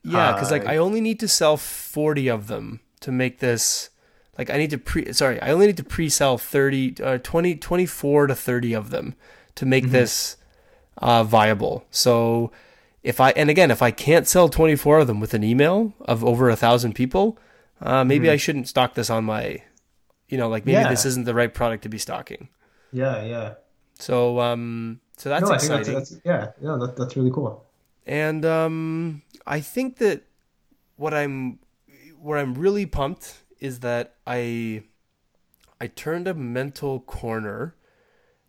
Yeah, because uh, like I only need to sell forty of them to make this. Like I need to pre. Sorry, I only need to pre-sell 30, uh, 20, 24 to thirty of them to make mm-hmm. this uh, viable. So if I and again, if I can't sell twenty four of them with an email of over a thousand people, uh, maybe mm-hmm. I shouldn't stock this on my you know, like maybe yeah. this isn't the right product to be stocking. Yeah, yeah. So, um, so that's no, exciting. That's, that's, yeah, yeah, that, that's really cool. And um, I think that what I'm, where I'm really pumped is that I, I turned a mental corner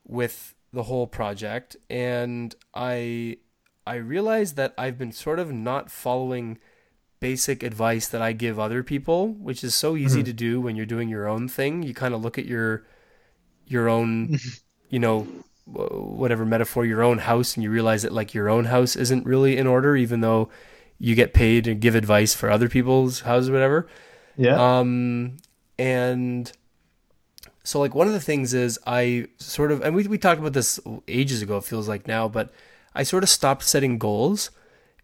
with the whole project, and I, I realized that I've been sort of not following basic advice that I give other people, which is so easy mm-hmm. to do when you're doing your own thing. You kind of look at your your own, you know, whatever metaphor, your own house, and you realize that like your own house isn't really in order, even though you get paid and give advice for other people's houses, whatever. Yeah. Um, and so like one of the things is I sort of, and we we talked about this ages ago. It feels like now, but I sort of stopped setting goals,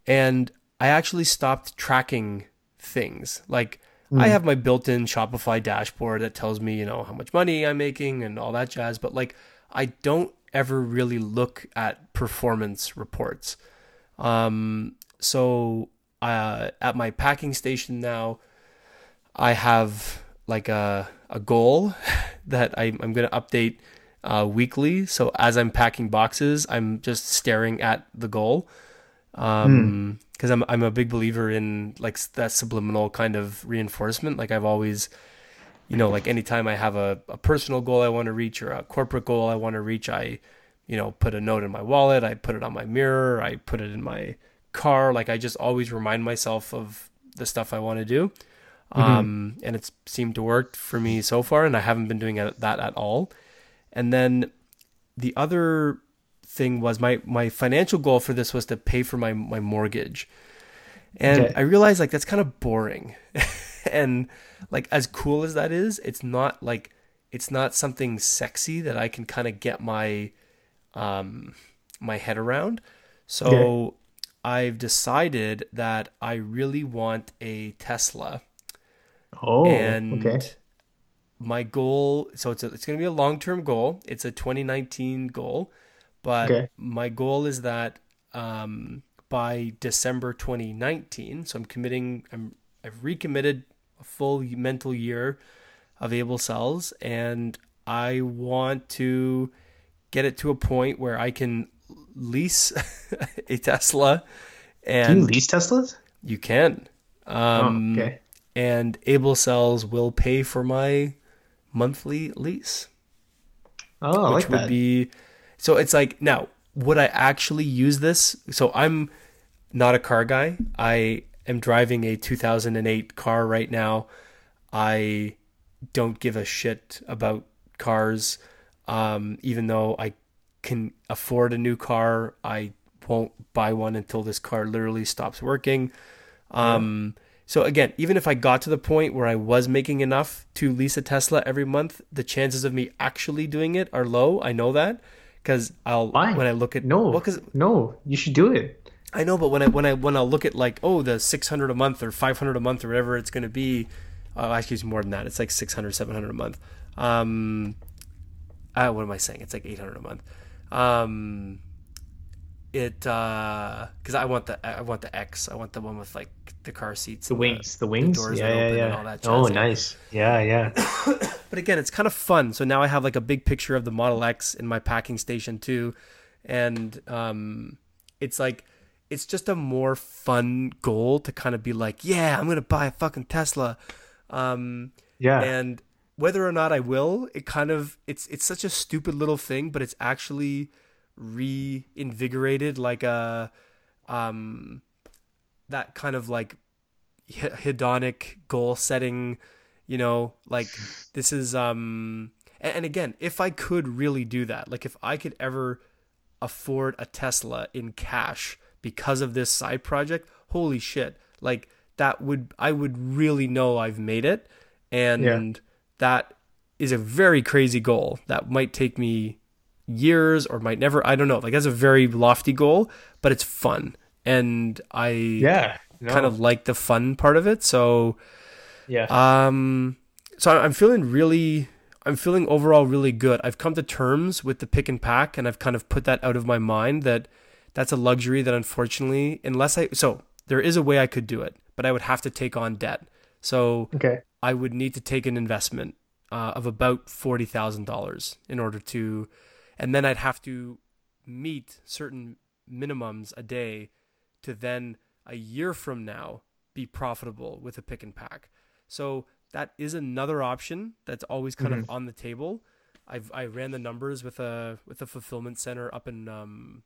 and I actually stopped tracking things. Like mm. I hmm. have my built-in Shopify dashboard that tells me, you know, how much money I'm making and all that jazz, but like I don't ever really look at performance reports. Um, so uh, at my packing station now, I have like a a goal that I, I'm going to update uh, weekly. So as I'm packing boxes, I'm just staring at the goal. Um, because I'm I'm a big believer in like that subliminal kind of reinforcement. Like I've always, you know, like anytime I have a, a personal goal I want to reach or a corporate goal I want to reach, I, you know, put a note in my wallet, I put it on my mirror, I put it in my car. Like I just always remind myself of the stuff I want to do. Mm-hmm. Um, and it's seemed to work for me so far, and I haven't been doing that at all. And then the other thing was my my financial goal for this was to pay for my my mortgage. And okay. I realized like that's kind of boring. and like as cool as that is, it's not like it's not something sexy that I can kind of get my um my head around. So okay. I've decided that I really want a Tesla. Oh, and okay. My goal, so it's a, it's going to be a long term goal. It's a 2019 goal, but okay. my goal is that um, by December 2019. So I'm committing. I'm I've recommitted a full mental year of Able Cells, and I want to get it to a point where I can lease a Tesla. And Can you lease Teslas? you can. Um, oh, okay. And Able Cells will pay for my monthly lease, Oh, I which like would that. be. So it's like now, would I actually use this? So I'm not a car guy. I am driving a 2008 car right now. I don't give a shit about cars. Um, even though I can afford a new car, I won't buy one until this car literally stops working. Um, so again, even if I got to the point where I was making enough to lease a Tesla every month, the chances of me actually doing it are low. I know that because I'll Why? when I look at No, well, no, you should do it. I know, but when I when I when I look at like oh the six hundred a month or five hundred a month or whatever it's going to be, uh, actually it's more than that. It's like 600, 700 a month. Um, uh, what am I saying? It's like eight hundred a month. Um, it because I want the I want the X. I want the one with like the car seats, The and wings, the wings. doors yeah, yeah, open yeah. and all that oh, nice. Yeah, yeah. But again, it's kind of fun. So now I have like a big picture of the Model X in my packing station too, and um, it's like it's just a more fun goal to kind of be like, yeah, I'm gonna buy a fucking Tesla, um, Yeah. and whether or not I will, it kind of it's it's such a stupid little thing, but it's actually reinvigorated like a um that kind of like hedonic goal setting you know like this is um and, and again if i could really do that like if i could ever afford a tesla in cash because of this side project holy shit like that would i would really know i've made it and Yeah. that is a very crazy goal that might take me years or might never i don't know like that's a very lofty goal but it's fun and i yeah. No. kind of like the fun part of it so Yeah. um, so I'm feeling really, I'm feeling overall really good. I've come to terms with the pick and pack, and I've kind of put that out of my mind that that's a luxury that unfortunately, unless I, so there is a way I could do it, but I would have to take on debt. So okay. I would need to take an investment uh, of about forty thousand dollars in order to, and then I'd have to meet certain minimums a day to then a year from now be profitable with a pick and pack. So that is another option that's always kind of on the table. I've I ran the numbers with a with a fulfillment center up in um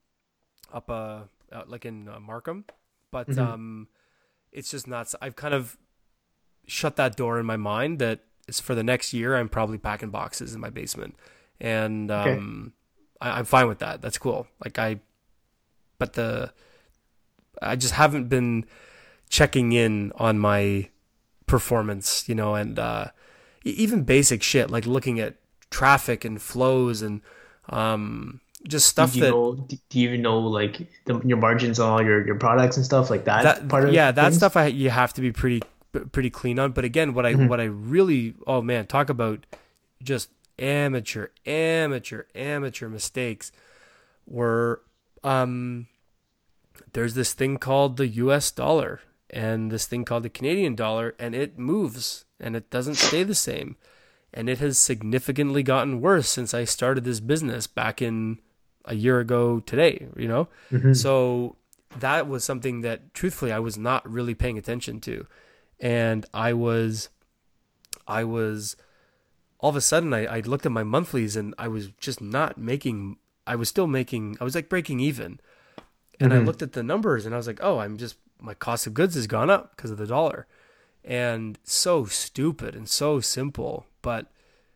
up uh, uh like in uh, Markham, but Mhm. um it's just not. I've kind of shut that door in my mind that it's for the next year. I'm probably packing boxes in my basement, and Okay. um, I, I'm fine with that. That's cool. Like I, but the I just haven't been checking in on my performance, you know, and uh, even basic shit like looking at traffic and flows and um, just stuff do you that know? Do you know like the, your margins on all your, your products and stuff like that? that part of yeah that things? stuff I you have to be pretty pretty clean on. But again, what I Mhm. what I really oh man talk about just amateur amateur amateur mistakes were um there's this thing called the U.S. dollar and this thing called the Canadian dollar, and it moves and it doesn't stay the same. And it has significantly gotten worse since I started this business back in a year ago today, you know? Mhm. So that was something that truthfully I was not really paying attention to. And I was, I was, all of a sudden I, I looked at my monthlies and I was just not making, I was still making, I was like breaking even. And I Mhm. looked at the numbers and I was like, oh, I'm just, my cost of goods has gone up because of the dollar. And so stupid and so simple. But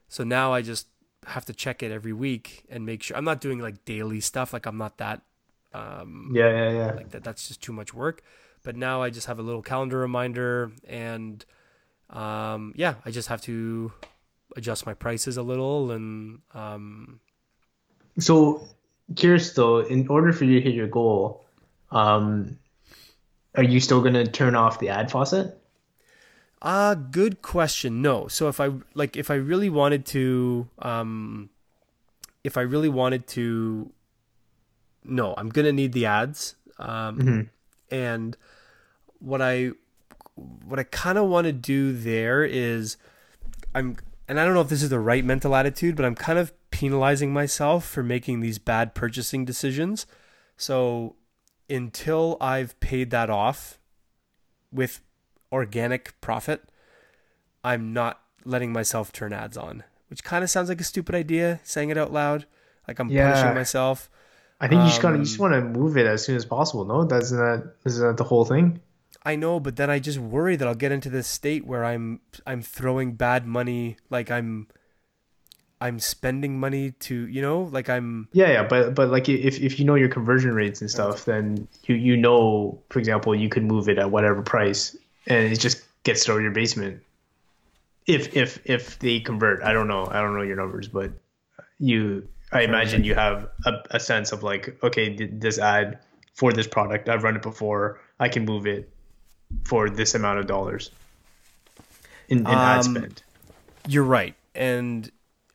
so now I just have to check it every week and make sure I'm not doing like daily stuff. Like I'm not that, um, Yeah, yeah, yeah. like that that's just too much work but now i just have a little calendar reminder and um yeah i just have to adjust my prices a little and um So curious though, in order for you to hit your goal, um, are you still gonna turn off the ad faucet? Uh good question no so if i like if i really wanted to um if i really wanted to no i'm gonna need the ads um Mhm. And what I what I kind of want to do there is I'm and I don't know if this is the right mental attitude, but I'm kind of penalizing myself for making these bad purchasing decisions. So until I've paid that off with organic profit, I'm not letting myself turn ads on, which kind of sounds like a stupid idea saying it out loud. Like I'm Yeah. punishing myself. I think you just gotta you just Um, want to move it as soon as possible. No, that's not isn't that the whole thing? I know, but then I just worry that I'll get into this state where I'm I'm throwing bad money, like I'm I'm spending money to, you know, like I'm Yeah, yeah, but but like if if you know your conversion rates and stuff, then you you know, for example, you could move it at whatever price, and it just gets thrown in your basement. If if if they convert, I don't know, I don't know your numbers, but you, I imagine you have a, a sense of like, okay, this ad for this product, I've run it before, I can move it for this amount of dollars in, in ad Um, spend. You're right, and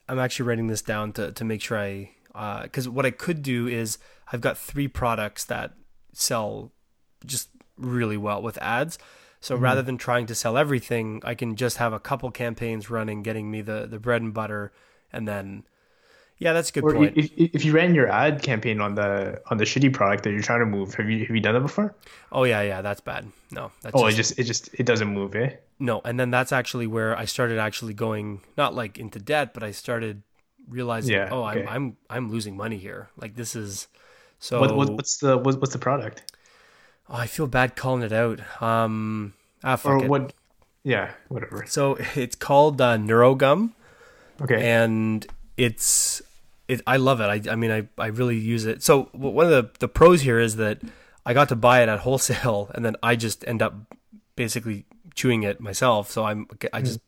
I'm actually writing this down to to make sure I because what I could do is I've got three products that sell just really well with ads. So Mm-hmm. rather than trying to sell everything, I can just have a couple campaigns running, getting me the the bread and butter, and then yeah, that's a good Or point. if, if you ran your ad campaign on the on the shitty product that you're trying to move, have you have you done that before? oh yeah, yeah, that's bad. No, that's Oh, just, it just it just it doesn't move, eh? no, and then that's actually where I started actually going not like into debt, but I started realizing, Yeah, oh, okay. I'm I'm I'm losing money here. Like this is so. What, what what's the what, what's the product? Oh, I feel bad calling it out. Um, ah, fuck Or it. what? Yeah, whatever. So it's called uh, Neurogum, Okay. and it's it. I love it. I, I mean, I, I really use it. So one of the the pros here is that I got to buy it at wholesale, and then I just end up basically chewing it myself. So I'm I just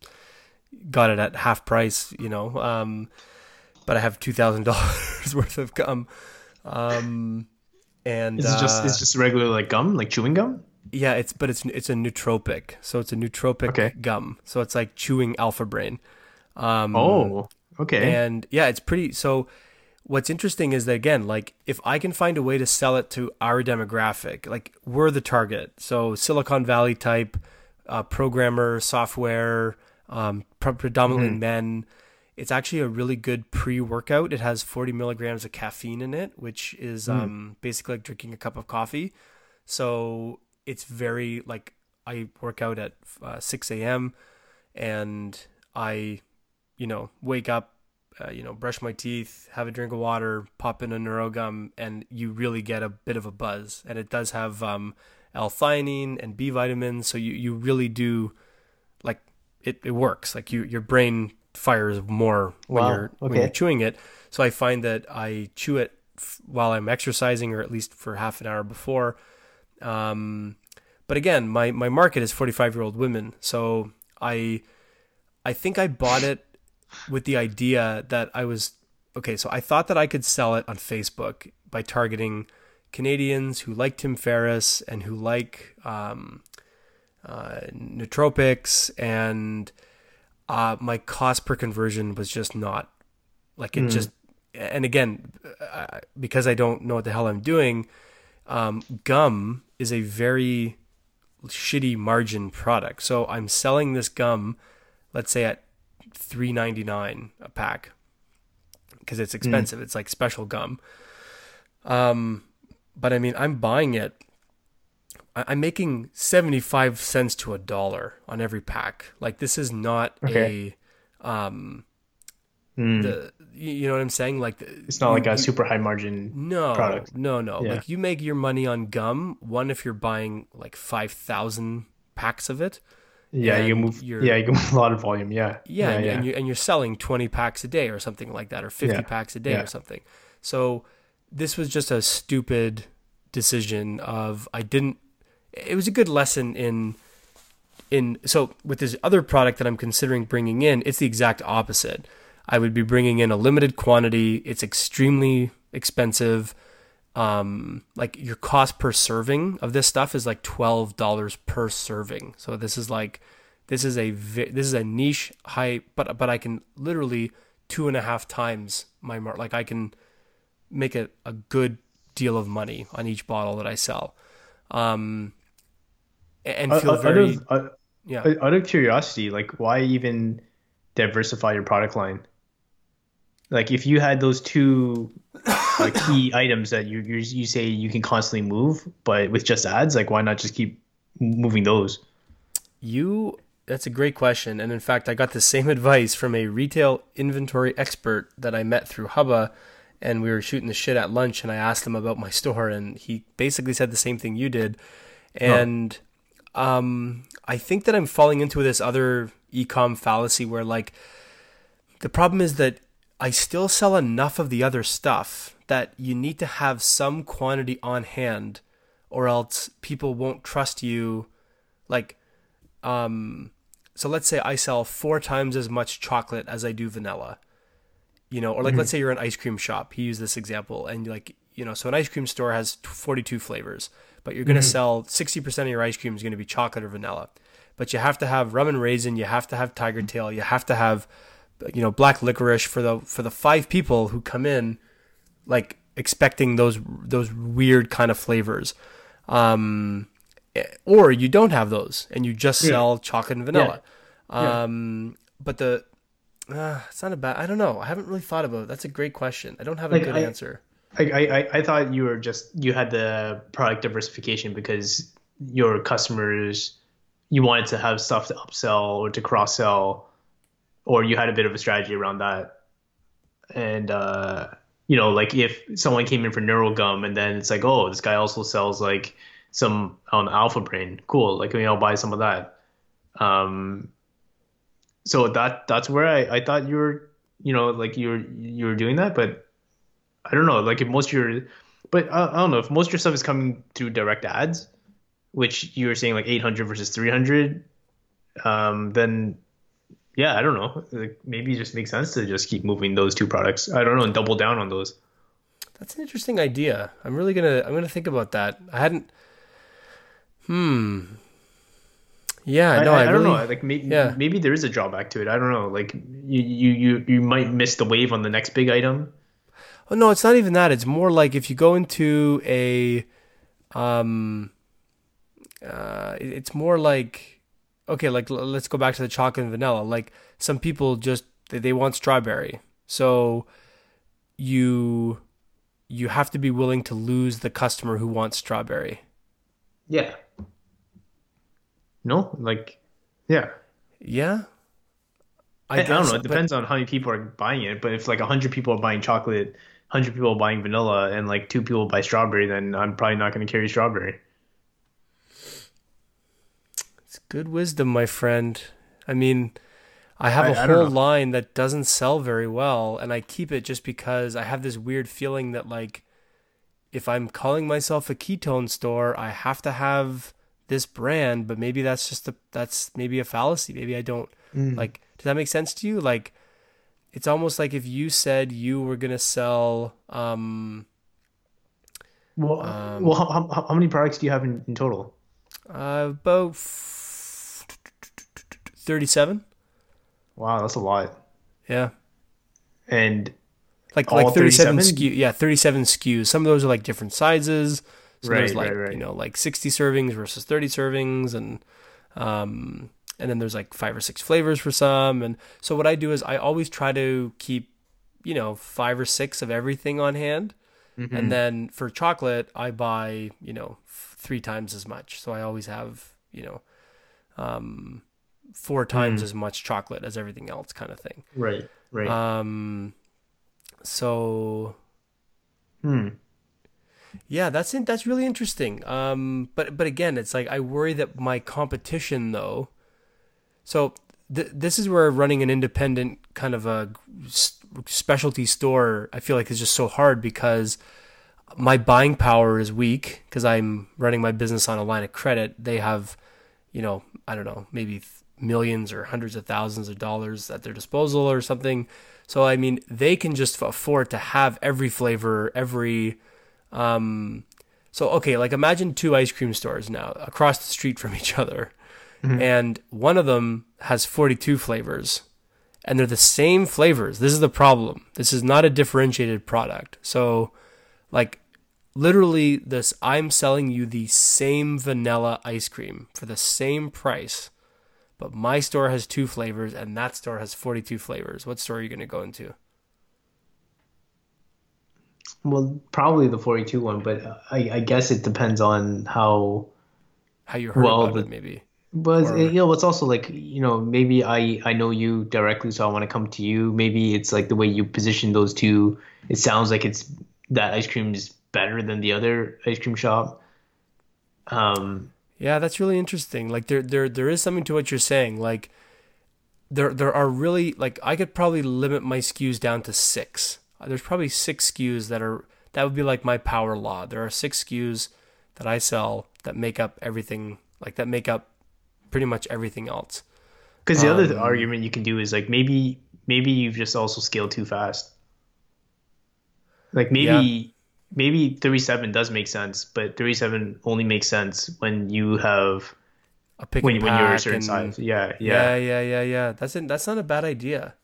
got it at half price, you know. Um, but I have two thousand dollars worth of gum. Um, and Is it just uh, it's just regular like gum, like chewing gum? Yeah, it's but it's it's a nootropic, so it's a nootropic Okay. gum. So it's like chewing alpha brain. Um, Oh, okay. and yeah, it's pretty. So what's interesting is that again, like if I can find a way to sell it to our demographic, like we're the target. So Silicon Valley type uh, programmer, software, um, pre- predominantly men. It's actually a really good pre-workout. It has 40 milligrams of caffeine in it, which is um, basically like drinking a cup of coffee. So it's very like I work out at uh, 6 a.m. and I, you know, wake up, uh, you know, brush my teeth, have a drink of water, pop in a neurogum, and you really get a bit of a buzz. And it does have um, L-theanine and B vitamins, so you you really do like it. It works. Like you, your brain fires more when Wow, you're when you're chewing it. So I find that I chew it f- while I'm exercising, or at least for half an hour before. Um, but again, my my market is 45 year old women, so I I think I bought it with the idea that I was okay. So I thought that I could sell it on Facebook by targeting Canadians who like Tim Ferriss and who like um, uh, nootropics, and uh, my cost per conversion was just not like it just. And again, uh, because I don't know what the hell I'm doing, um, gum is a very shitty margin product. So I'm selling this gum, let's say at three ninety nine a pack, because it's expensive. It's like special gum. Um, but I mean, I'm buying it. I- I'm making seventy five cents to a dollar on every pack. Like this is not Okay. a, um, Mm. the you you know what I'm saying? Like the, it's not like a super high margin. no, product. no, no. Yeah. Like you make your money on gum. One, if you're buying like five thousand packs of it. Yeah, you move. Yeah, you can move a lot of volume. Yeah. Yeah, and, yeah. and you're and you're selling twenty packs a day or something like that, or fifty Yeah. packs a day Yeah. or something. So this was just a stupid decision of I didn't. It was a good lesson in in so with this other product that I'm considering bringing in, it's the exact opposite. I would be bringing in a limited quantity. It's extremely expensive. Um, like your cost per serving of this stuff is like twelve dollars per serving. So this is like this is a this is a niche high, but but I can literally two and a half times my mar- like I can make a, a good deal of money on each bottle that I sell. um, and feel uh, very out, of, yeah. out of curiosity, like why even diversify your product line? Like if you had those two uh, key items that you you you say you can constantly move, but with just ads, like why not just keep moving those? You that's a great question. And in fact, I got the same advice from a retail inventory expert that I met through Hubba and we were shooting the shit at lunch and I asked him about my store and he basically said the same thing you did. And um I think that I'm falling into this other ecom fallacy where like the problem is that I still sell enough of the other stuff that you need to have some quantity on hand or else people won't trust you like um so let's say I sell four times as much chocolate as I do vanilla. You know, or like let's say you're an ice cream shop. He used this example and like, you know, so an ice cream store has 42 flavors, but you're going to sell 60% of your ice cream is going to be chocolate or vanilla. But you have to have rum and raisin, you have to have tiger tail, you have to have you know, black licorice for the for the five people who come in like expecting those those weird kind of flavors. Um or you don't have those and you just sell chocolate and vanilla. Yeah. Um, but the uh, it's not a bad. I don't know. I haven't really thought about. it. That's a great question. I don't have a Like, good I- answer. I, I I- I thought you were just you had the product diversification because your customers you wanted to have stuff to upsell or to cross sell, or you had a bit of a strategy around that. And uh, you know, like if someone came in for Neurogum and then it's like, oh, this guy also sells like some on Alpha Brain, cool. Like maybe I'll buy some of that. Um, so that that's where I, I thought you were, you know, like you were you were doing that, but I don't know, like if most of your, but I, I don't know if most of your stuff is coming through direct ads, which you were saying like 800 versus 300, um, then yeah, I don't know, like maybe it just makes sense to just keep moving those two products. I don't know and double down on those. That's an interesting idea. I'm really gonna I'm gonna think about that. I hadn't. Hmm. Yeah, I, no, I, I, I really, don't know. Like maybe yeah. maybe there is a drawback to it. I don't know. Like you you you you might miss the wave on the next big item. Oh no, it's not even that. It's more like if you go into a, um, uh, it's more like, okay, like l- let's go back to the chocolate and vanilla. Like some people just they, they want strawberry, so you you have to be willing to lose the customer who wants strawberry. Yeah. No, like yeah. Yeah, I, I don't know. It but- depends on how many people are buying it. But if like hundred people are buying chocolate, hundred people buying vanilla, and like two people buy strawberry, then I'm probably not going to carry strawberry. It's good wisdom, my friend. I mean, I have a I- I whole line that doesn't sell very well, and I keep it just because I have this weird feeling that, like, if I'm calling myself a ketone store, I have to have this brand, but maybe that's just a that's maybe a fallacy. Maybe I don't like. Does that make sense to you? Like, it's almost like if you said you were gonna sell, um, Well, Um, well, how, how, how many products do you have in, in total? uh, about thirty-seven. Wow, that's a lot. Yeah. And like All like 37 37? SKU yeah 37 SKUs some of those are like different sizes so there's Right, like right, right. you know like 60 servings versus 30 servings and um and then there's like five or six flavors for some and so what I do is I always try to keep you know five or six of everything on hand Mm-hmm. and then for chocolate I buy you know f- three times as much so I always have you know um four times Mm. as much chocolate as everything else kind of thing right, right. um so hmm. Yeah, that's in, that's really interesting. Um, but but again, it's like I worry that my competition though. So th- this is where running an independent kind of a specialty store, I feel like is just so hard because my buying power is weak because I'm running my business on a line of credit. They have, you know, I don't know, maybe millions or hundreds of thousands of dollars at their disposal or something. So I mean, they can just afford to have every flavor, every um, so okay, like imagine two ice cream stores now across the street from each other, Mm-hmm. and one of them has 42 flavors, and they're the same flavors. This is the problem. This is not a differentiated product. So, like, literally this I'm selling you the same vanilla ice cream for the same price, but my store has two flavors and that store has 42 flavors. What store are you going to go into? Well, probably the 42 one, but uh, I, I guess it depends on how how you heard well, about the, it, maybe. But or, you know, it's also like you know, maybe I I know you directly, so I want to come to you. Maybe it's like the way you position those two. It sounds like it's that ice cream is better than the other ice cream shop. Um, yeah, that's really interesting. Like there there there is something to what you're saying. Like there there are really like I could probably limit my SKUs down to six. There's probably six SKUs that are that would be like my power law. There are six SKUs that I sell that make up everything like that make up pretty much everything else. Because the um, other argument you can do is like maybe maybe you've just also scaled too fast. Like maybe yeah. maybe 37 does make sense, but 37 only makes sense when you have a pick when, when you're a certain and, size. Yeah, yeah, yeah, yeah, yeah, yeah. That's. That's not a bad idea.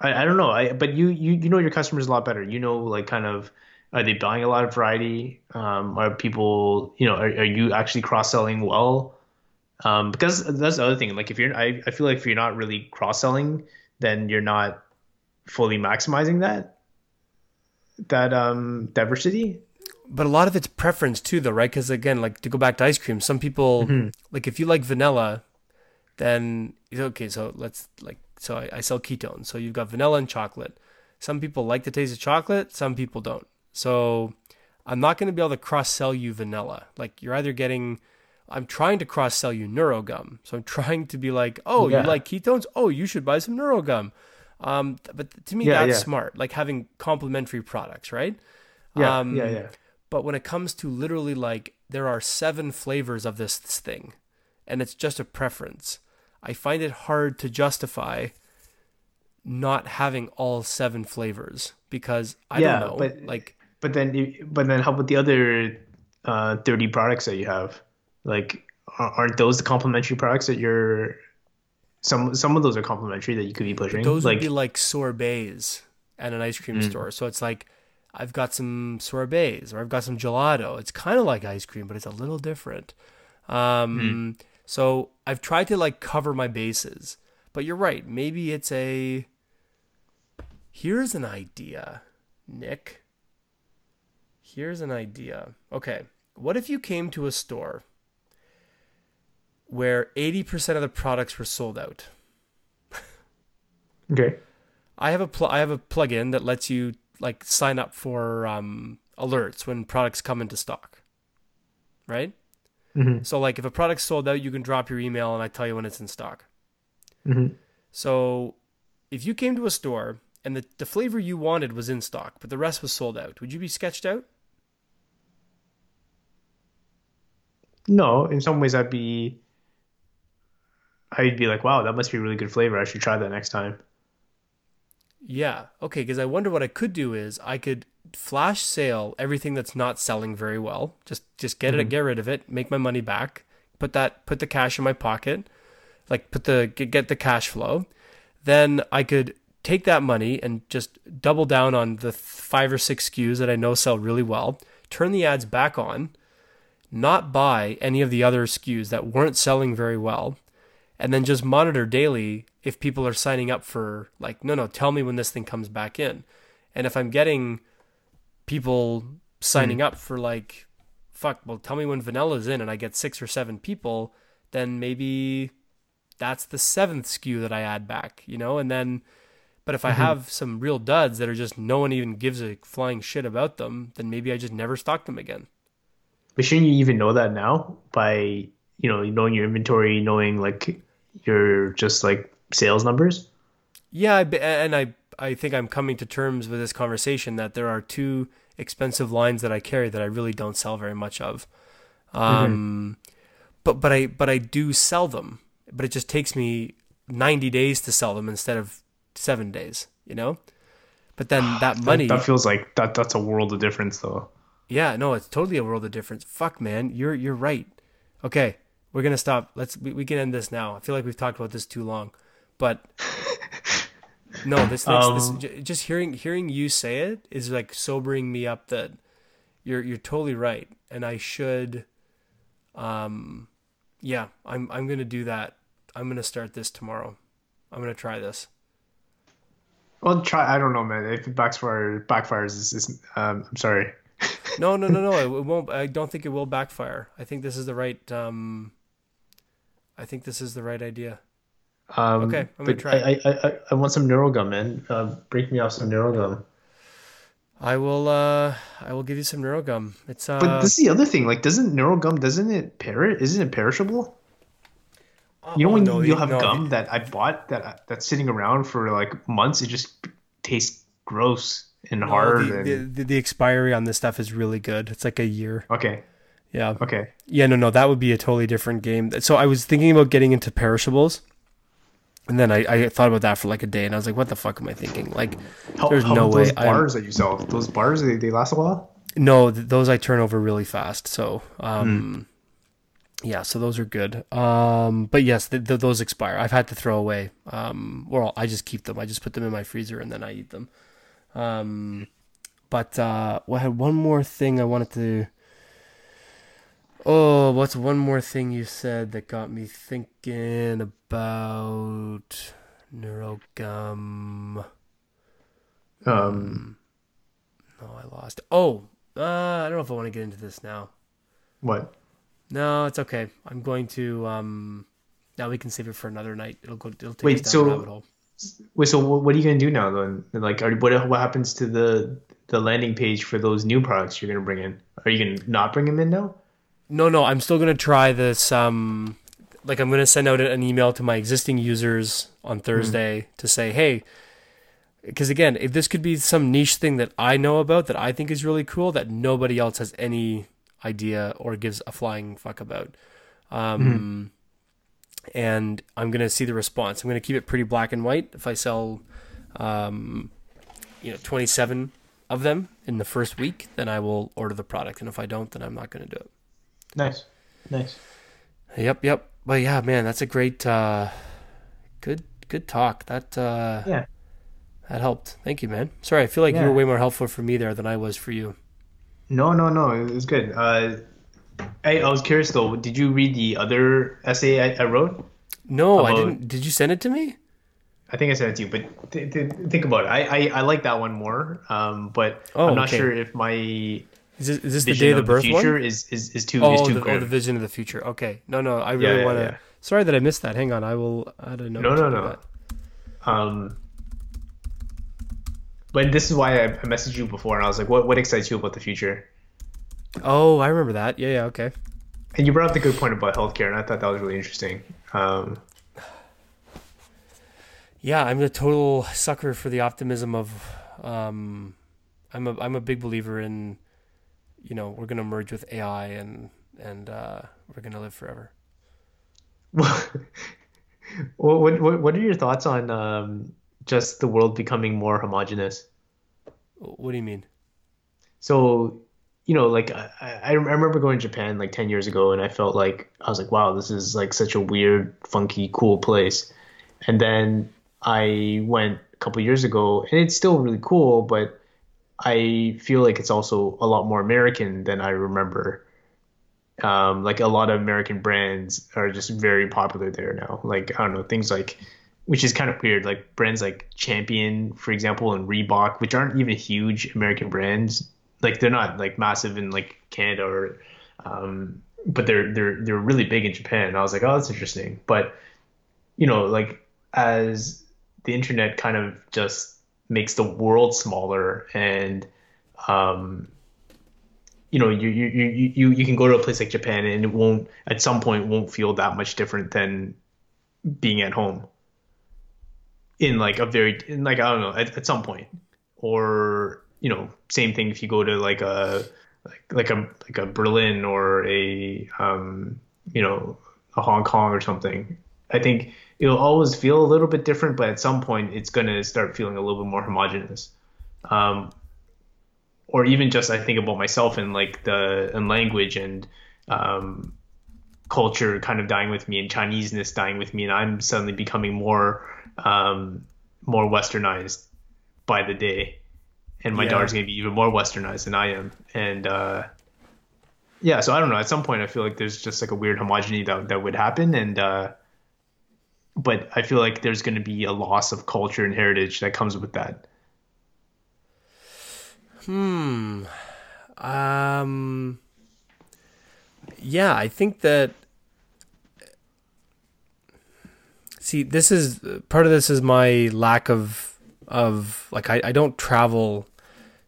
I, I don't know. I but you you you know your customers a lot better. You know like kind of are they buying a lot of variety? Um, are people you know are, are you actually cross selling well? Um, because that's the other thing. Like if you're I, I feel like if you're not really cross selling, then you're not fully maximizing that that um diversity. But a lot of it's preference too though right? Because again like to go back to ice cream some people mm-hmm. like if you like vanilla then okay so let's like so I, I sell ketones so you've got vanilla and chocolate. Some people like the taste of chocolate some people don't. So i'm not going to be able to cross sell you vanilla. Like you're either getting i'm trying to cross sell you neurogum so i'm trying to be like oh yeah. you like ketones oh you should buy some neurogum um, but to me, yeah, that's yeah. smart, like having complementary products, right? Yeah, um, yeah, yeah. But when it comes to literally like there are seven flavors of this thing, and it's just a preference, I find it hard to justify not having all seven flavors because I yeah, don't know, but, like. But then, but then, how about the other uh, thirty products that you have? Like, aren't those the complementary products that you're some some of those are complimentary that you could be pushing. Those like, would be like sorbets at an ice cream mm. store. So it's like I've got some sorbets or I've got some gelato. It's kind of like ice cream, but it's a little different. Um, mm. So I've tried to like cover my bases. But you're right. Maybe it's a. Here's an idea, Nick. Here's an idea. Okay. What if you came to a store where 80% of the products were sold out. okay. I have a pl- I have a plugin that lets you like sign up for um, alerts when products come into stock. Right? Mm-hmm. So like if a product's sold out, you can drop your email and I tell you when it's in stock. Mm-hmm. So if you came to a store and the, the flavor you wanted was in stock, but the rest was sold out, would you be sketched out? No, in some ways I'd be I'd be like, wow, that must be a really good flavor. I should try that next time. Yeah. Okay. Because I wonder what I could do is I could flash sale everything that's not selling very well. Just just get mm-hmm. it, get rid of it, make my money back. Put that, put the cash in my pocket, like put the get, get the cash flow. Then I could take that money and just double down on the five or six SKUs that I know sell really well. Turn the ads back on, not buy any of the other SKUs that weren't selling very well, and then just monitor daily if people are signing up for like no no tell me when this thing comes back in and if i'm getting people signing mm. up for like fuck well tell me when vanilla's in and i get six or seven people then maybe that's the seventh SKU that i add back you know and then but if i mm-hmm. have some real duds that are just no one even gives a flying shit about them then maybe i just never stock them again but shouldn't you even know that now by you know knowing your inventory knowing like your just like sales numbers? Yeah and i i think i'm coming to terms with this conversation that there are two expensive lines that i carry that i really don't sell very much of. Um mm-hmm. but but i but i do sell them but it just takes me 90 days to sell them instead of seven days you know? But then that money that, that feels like that that's a world of difference though. Yeah no it's totally a world of difference. Fuck man you're you're right. Okay we're gonna stop. Let's we, we can end this now. I feel like we've talked about this too long, but no, this, this, um, this just hearing hearing you say it is like sobering me up that You're you're totally right, and I should. Um, yeah, I'm I'm gonna do that. I'm gonna start this tomorrow. I'm gonna try this. Well, try. I don't know, man. If it backfires, backfires is, is um, I'm sorry. no, no, no, no. It, it, won't. I don't think it will backfire. I think this is the right. Um, I think this is the right idea. Um, okay, I'm gonna try. I, I, I, I want some Neurogum, man. Uh, break me off some Neurogum. I will. Uh, I will give you some Neurogum. It's. Uh, but this is the other thing. Like, doesn't Neurogum? Doesn't it perish? Isn't it perishable? You know when no, you have no, gum that I bought that that's sitting around for like months, it just tastes gross and no, hard. The, and... The, the, expiry on this stuff is really good. It's like a year. Okay. Yeah. Okay. Yeah. No. No. That would be a totally different game. So I was thinking about getting into perishables, and then I, I thought about that for like a day, and I was like, "What the fuck am I thinking? Like, how, there's how no way." Those bars I'm... that you sell, those bars, they, they last a while. No, those I turn over really fast. So, um, mm yeah, so those are good. Um, but yes, the, the, those expire. I've had to throw away. Um, well, I just keep them. I just put them in my freezer and then I eat them. Um, but uh, well, I had one more thing I wanted to. Oh, what's one more thing you said that got me thinking about neurogum? Um, no, I lost. Oh, uh, I don't know if I want to get into this now. What? No, it's okay. I'm going to. Um, now we can save it for another night. It'll go. It'll take wait. Us down so rabbit hole. wait. So what are you gonna do now then? Like, are, what what happens to the the landing page for those new products you're gonna bring in? Are you gonna not bring them in now? No, no. I'm still gonna try this. Um, like I'm gonna send out an email to my existing users on Thursday mm. to say, hey. Because again, if this could be some niche thing that I know about that I think is really cool that nobody else has any idea or gives a flying fuck about. Um, mm-hmm. And I'm gonna see the response. I'm gonna keep it pretty black and white. If I sell, um, you know, 27 of them in the first week, then I will order the product. And if I don't, then I'm not gonna do it. Nice, nice. Yep, yep. But yeah, man, that's a great, uh, good, good talk. That uh, yeah, that helped. Thank you, man. Sorry, I feel like yeah. you were way more helpful for me there than I was for you. No, no, no. It was good. Uh, I, I was curious though. Did you read the other essay I, I wrote? No, about, I didn't. Did you send it to me? I think I sent it to you, but th- th- think about it. I, I, I like that one more. Um, but oh, I'm not okay. sure if my is this, is this the day of the birth the future one? Is, is is too oh, is too the, oh, the vision of the future. Okay, no, no, I really yeah, yeah, want to. Yeah. Sorry that I missed that. Hang on, I will add a note. No, no, no. That. Um, but this is why I messaged you before, and I was like, "What what excites you about the future?" Oh, I remember that. Yeah, yeah, okay. And you brought up the good point about healthcare, and I thought that was really interesting. Um, yeah, I'm a total sucker for the optimism of. Um, I'm a I'm a big believer in, you know, we're gonna merge with AI and and uh, we're gonna live forever. Well, what what what are your thoughts on um, just the world becoming more homogenous? What do you mean? So you know, like I, I remember going to Japan like 10 years ago and I felt like, I was like, wow, this is like such a weird, funky, cool place. And then I went a couple years ago and it's still really cool, but I feel like it's also a lot more American than I remember. Um, like a lot of American brands are just very popular there now. Like, I don't know, things like, which is kind of weird, like brands like Champion, for example, and Reebok, which aren't even huge American brands, like they're not like massive in like Canada or um, but they're they're they're really big in Japan. And I was like, oh, that's interesting. But you know, like as the internet kind of just makes the world smaller and um, you know, you, you you you you can go to a place like Japan and it won't at some point won't feel that much different than being at home in like a very in like I don't know at, at some point or you know, same thing if you go to like a like, like a like a Berlin or a um, you know a Hong Kong or something. I think it'll always feel a little bit different, but at some point it's going to start feeling a little bit more homogenous. Um, or even just I think about myself and like the and language and um, culture kind of dying with me and Chineseness dying with me, and I'm suddenly becoming more um, more westernized by the day and my Yeah. daughter's gonna be even more westernized than I am, and uh, yeah, so I don't know. At some point, I feel like there's just like a weird homogeneity that that would happen, and uh, but I feel like there's gonna be a loss of culture and heritage that comes with that. Hmm. Um. Yeah, I think that. See, this is part of this is my lack of of like I, I don't travel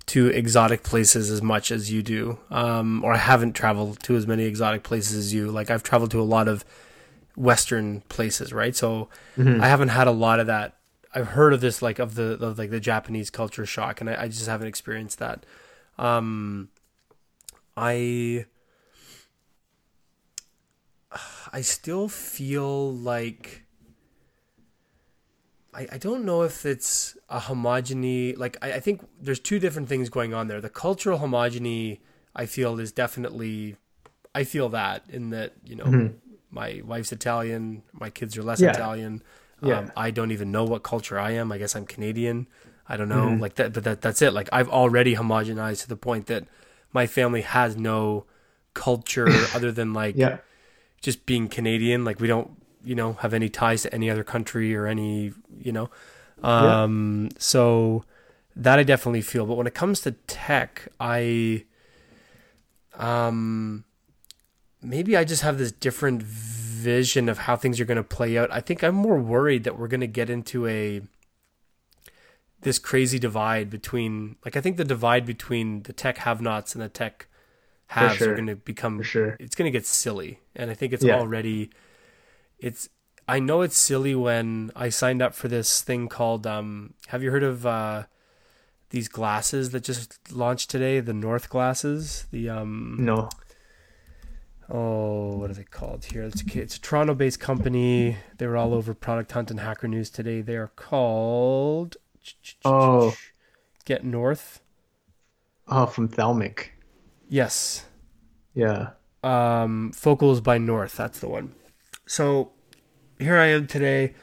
to exotic places as much as you do, um, or I haven't traveled to as many exotic places as you. Like I've traveled to a lot of Western places, right? So I haven't had a lot of that. I've heard of this, like of the of like the Japanese culture shock, and I, I just haven't experienced that. Um, I I still feel like I, I don't know if it's a homogeny like I, I think there's two different things going on there. The cultural homogeny I feel is definitely I feel that in that, you know, my wife's Italian, my kids are less Yeah. Italian. Yeah. Um, I don't even know what culture I am. I guess I'm Canadian. I don't know. Like that but that that's it. Like I've already homogenized to the point that my family has no culture other than like Yeah, just being Canadian. Like we don't, you know, have any ties to any other country or any, you know. Um so that I definitely feel. But when it comes to tech, I um maybe I just have this different vision of how things are going to play out. I think I'm more worried that we're going to get into a this crazy divide between like I think the divide between the tech have-nots and the tech haves sure. are going to become for sure. it's going to get silly and i think it's Yeah. already it's i know it's silly when i signed up for this thing called um have you heard of uh these glasses that just launched today the north glasses the um No. Oh what are they called here it's a, it's a toronto based company they were all over product hunt and hacker news today they are called Oh. get north Oh, from Thalmic. yes Yeah. um, Focals by North. That's the one. So here I am today.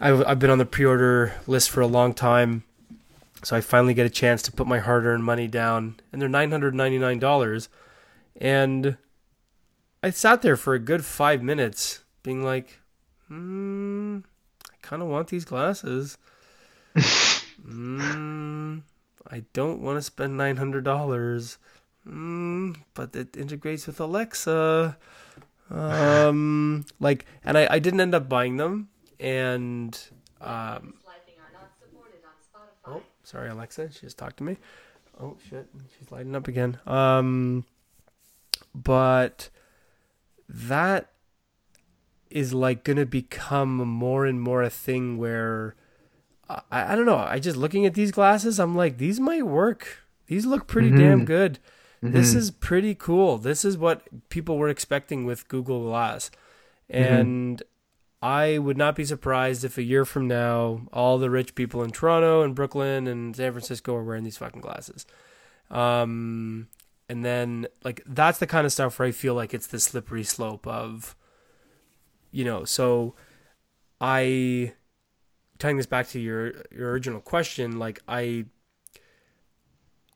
I've, I've been on the pre-order list for a long time, so I finally get a chance to put my hard-earned money down, and they're nine hundred ninety-nine dollars. And I sat there for a good five minutes, being like, hmm, I kind of want these glasses. Hmm, I don't want to spend nine hundred dollars. Mm, but it integrates with Alexa. Um, like, and I, I didn't end up buying them. And, um, Lighting are not supported on Spotify. oh, sorry, Alexa, she just talked to me. Oh, shit, she's lighting up again. Um, but that is like going to become more and more a thing where I, I don't know. I just looking at these glasses, I'm like, these might work. These look pretty mm-hmm. damn good. This mm-hmm. is pretty cool. This is what people were expecting with Google Glass. Mm-hmm. And I would not be surprised if a year from now, all the rich people in Toronto and Brooklyn and San Francisco are wearing these fucking glasses. Um, and then, like, that's the kind of stuff where I feel like it's the slippery slope of, you know, so I tying this back to your your original question, like I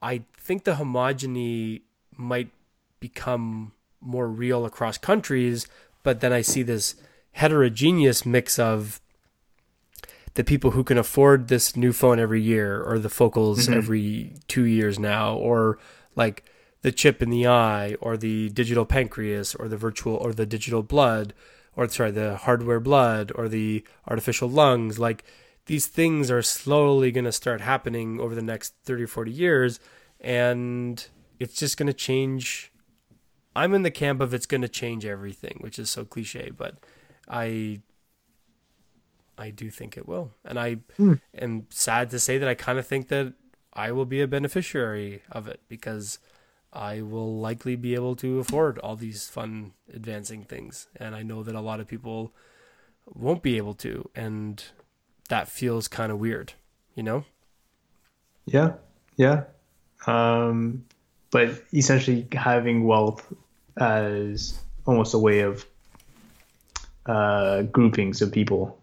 I think the homogeny might become more real across countries, but then I see this heterogeneous mix of the people who can afford this new phone every year or the focals mm-hmm. every two years now or like the chip in the eye or the digital pancreas or the virtual or the digital blood or sorry the hardware blood or the artificial lungs like these things are slowly going to start happening over the next 30 or 40 years and it's just going to change. I'm in the camp of it's going to change everything which is so cliche but i i do think it will. And i hmm. am sad to say that i kind of think that i will be a beneficiary of it because i will likely be able to afford all these fun advancing things and i know that a lot of people won't be able to and that feels kind of weird you know Yeah, yeah. Um, but essentially, having wealth as almost a way of uh, groupings of people,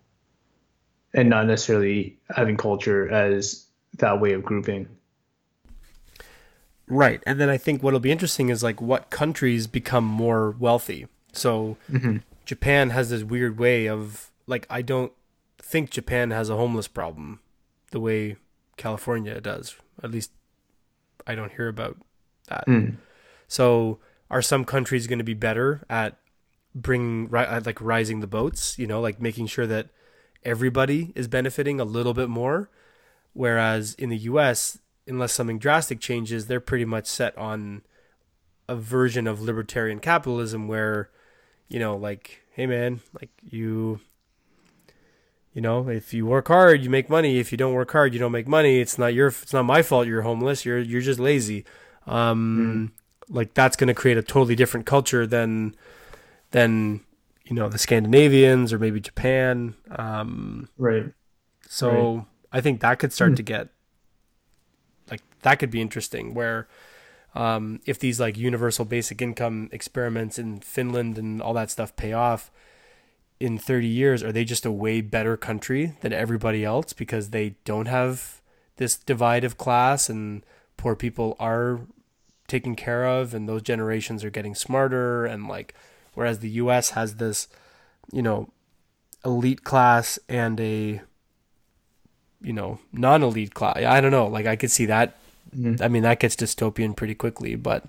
and not necessarily having culture as that way of grouping. Right. And then I think what'll be interesting is like what countries become more wealthy. So Mm-hmm. Japan has this weird way of like I don't think Japan has a homeless problem the way California does. At least I don't hear about that. Mm. So are some countries going to be better at bringing at, like rising the boats, you know, like making sure that everybody is benefiting a little bit more whereas in the US unless something drastic changes, they're pretty much set on a version of libertarian capitalism where you know, like, hey man, like you you know, if you work hard, you make money. If you don't work hard, you don't make money. It's not your it's not my fault you're homeless. You're you're just lazy. Um like that's going to create a totally different culture than than you know, the Scandinavians or maybe Japan. Um Right. so I think that could start to get that could be interesting where um, if these like universal basic income experiments in Finland and all that stuff pay off in 30 years, are they just a way better country than everybody else because they don't have this divide of class and poor people are taken care of and those generations are getting smarter and like whereas the US has this you know elite class and a you know non-elite class? I don't know. Like i could see that Mhm. i mean that gets dystopian pretty quickly but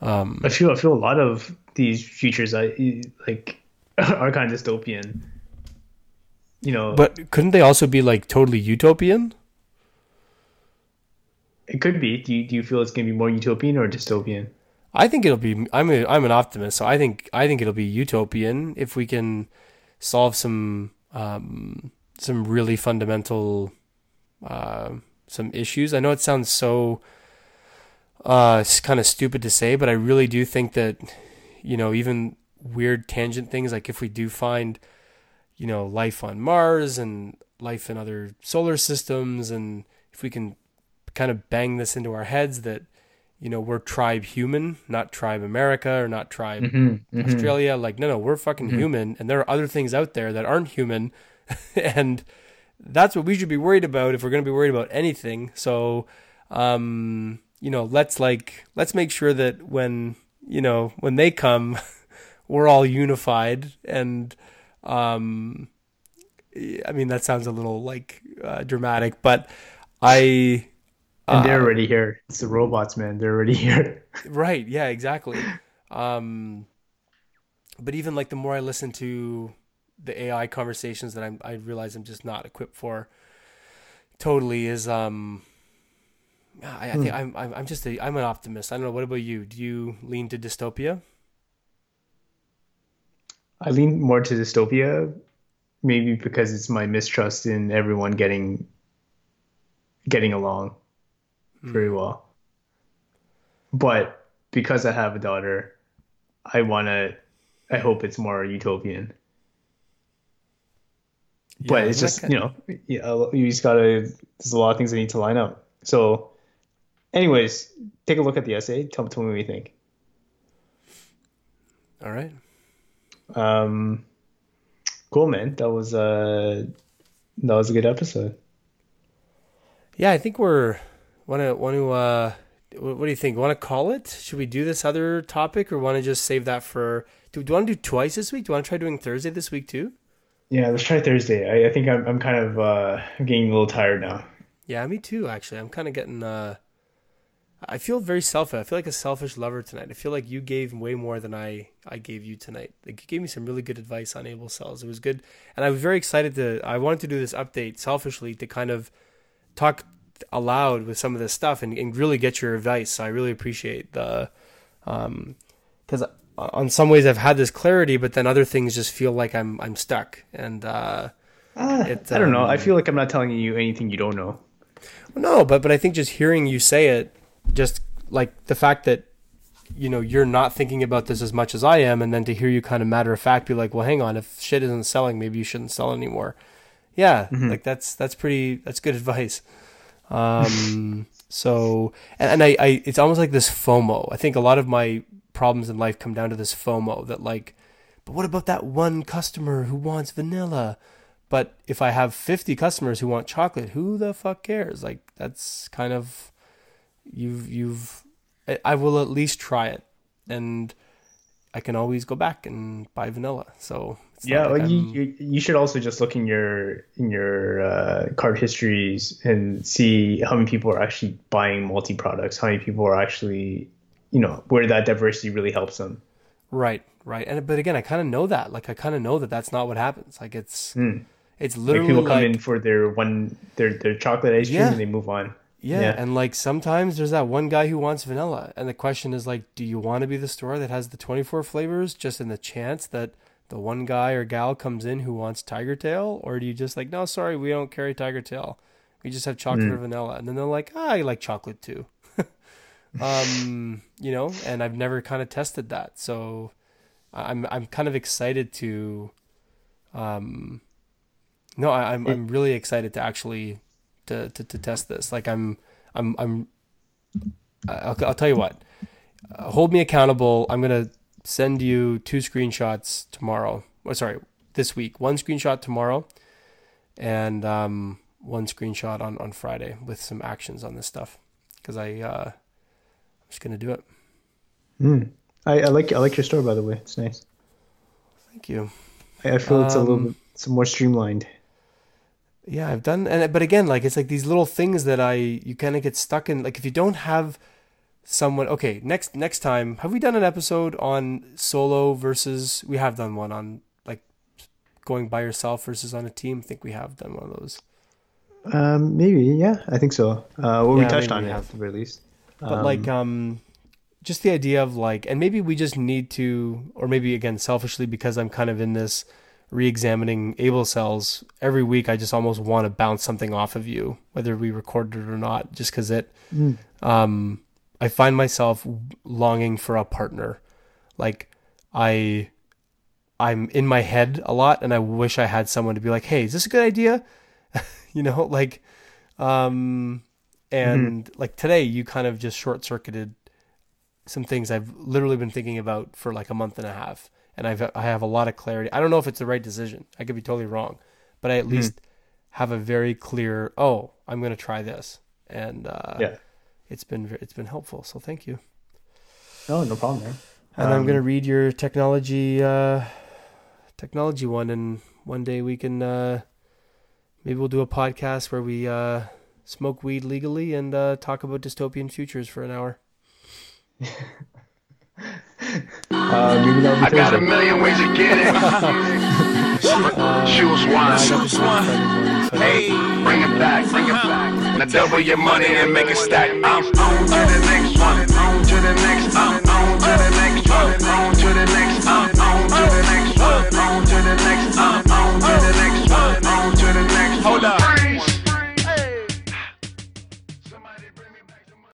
um I feel I feel a lot of these futures I like are kind of dystopian. You know, but couldn't they also be like totally utopian it could be. Do you, do you feel it's going to be more utopian or dystopian? i think it'll be i'm a, i'm an optimist so i think i think it'll be utopian if we can solve some um some really fundamental uh some issues i know it sounds so uh it's kind of stupid to say but i really do think that you know even weird tangent things like if we do find you know life on mars and life in other solar systems and if we can kind of bang this into our heads that you know we're tribe human not tribe america or not tribe Mm-hmm. Australia. Like, no, no, we're fucking human, and there are other things out there that aren't human, and that's what we should be worried about if we're going to be worried about anything. So, um, you know, let's like let's make sure that when you know when they come, we're all unified, and um, I mean that sounds a little like uh, dramatic, but I. And they're uh, already here. It's the robots, man. They're already here. Right. Yeah, exactly. Um, but even like the more I listen to the AI conversations that I'm, I realize I'm just not equipped for totally is, um, I, I think I'm, I'm, I'm just a, I'm an optimist. I don't know. What about you? Do you lean to dystopia? I lean more to dystopia, maybe because it's my mistrust in everyone getting getting along very well. But because I have a daughter, I want to. I hope it's more utopian. But it's just you know, yeah, you just gotta. There's a lot of things that need to line up. So, anyways, take a look at the essay. Tell, tell me what you think. All right. Um, cool, man. That was uh, that was a good episode. Yeah, I think we're want to want to. Uh, what, what do you think? Want to call it? Should we do this other topic, or want to just save that for? Do, do you want to do twice this week? Do you want to try doing Thursday this week too? Yeah, let's try Thursday. I, I think I'm I'm kind of uh getting a little tired now. Yeah, me too. Actually, I'm kind of getting. Uh, I feel very selfish. I feel like a selfish lover tonight. I feel like you gave way more than I I gave you tonight. Like you gave me some really good advice on able cells. It was good, and I was very excited to. I wanted to do this update selfishly to kind of talk aloud with some of this stuff and, and really get your advice. So I really appreciate the, um, because on some ways I've had this clarity, but then other things just feel like I'm I'm stuck. And uh, Ah, It, I don't know. I um, feel like I'm not telling you anything you don't know. No, but but I think just hearing you say it, just like the fact that you know you're not thinking about this as much as I am, and then to hear you kind of matter of fact be like, well, hang on, if shit isn't selling, maybe you shouldn't sell anymore. Yeah, like that's that's pretty that's good advice. Um, so and, and I, I it's almost like this FOMO. I think a lot of my problems in life come down to this FOMO that like, but what about that one customer who wants vanilla? But if I have 50 customers who want chocolate, who the fuck cares? Like that's kind of you've you've I, will at least try it, and I can always go back and buy vanilla. So it's Yeah, like well, you, you you should also just look in your in your uh, card histories and see how many people are actually buying multi products, how many people are actually, you know, where that diversity really helps them. right, right. And but again, I kind of know that. Like I kind of know that that's not what happens. Like it's it's Like literally people come like, in for their one their their chocolate ice cream Yeah. and they move on. Yeah, Yeah. and like sometimes there's that one guy who wants vanilla, and the question is like, do you want to be the store that has the 24 flavors just in the chance that the one guy or gal comes in who wants tiger tail, or do you just like, no, sorry, we don't carry tiger tail, we just have chocolate or vanilla, and then they're like, ah, I like chocolate too, um, you know, and I've never kind of tested that, so I'm I'm kind of excited to, um, no, I, I'm I'm really excited to actually to, to, to test this. Like I'm, I'm, I'm, I'll, I'll tell you what, uh, hold me accountable. I'm going to send you two screenshots tomorrow. Oh, sorry, this week, one screenshot tomorrow and, um, one screenshot on, on Friday with some actions on this stuff. Cause I, uh, just going to do it. I, I like I like your store by the way. It's nice. Thank you. I, I feel it's a little Um, bit it's more streamlined. Yeah, I've done, and but again, like it's like these little things that I you kind of get stuck in. Like if you don't have someone, okay, next next time, have we done an episode on solo versus? We have done one on like going by yourself versus on a team. I think we have done one of those. Um, maybe yeah, I think so. Uh, well, we touched on we it have. at the very least. But like um, just the idea of like, and maybe we just need to, or maybe again selfishly because I'm kind of in this re-examining able cells every week i just almost want to bounce something off of you whether we recorded it or not just because it um i find myself longing for a partner. Like i i'm in my head a lot and i wish i had someone to be like hey is this a good idea? You know like um and like today you kind of just short circuited some things I've literally been thinking about for like a month and a half, and I've I have a lot of clarity. I don't know if it's the right decision. I could be totally wrong, but I at least have a very clear. Oh, I'm going to try this, and uh, Yeah. it's been it's been helpful. So thank you. No, no problem, man. And I'm Um, going to read your technology uh, technology one, and one day we can uh, maybe we'll do a podcast where we uh, smoke weed legally and uh, talk about dystopian futures for an hour. Uh, maybe that'll be I got a million ways to get it. Choose one. Choose one. Hey, bring it back, bring it back. Now double your money and make it stack. I'm on to the next one. On to the next. I'm on to the next one. On to the next. I'm on to the next one. On to the next. I'm on to the next one. On to the next. Hold up.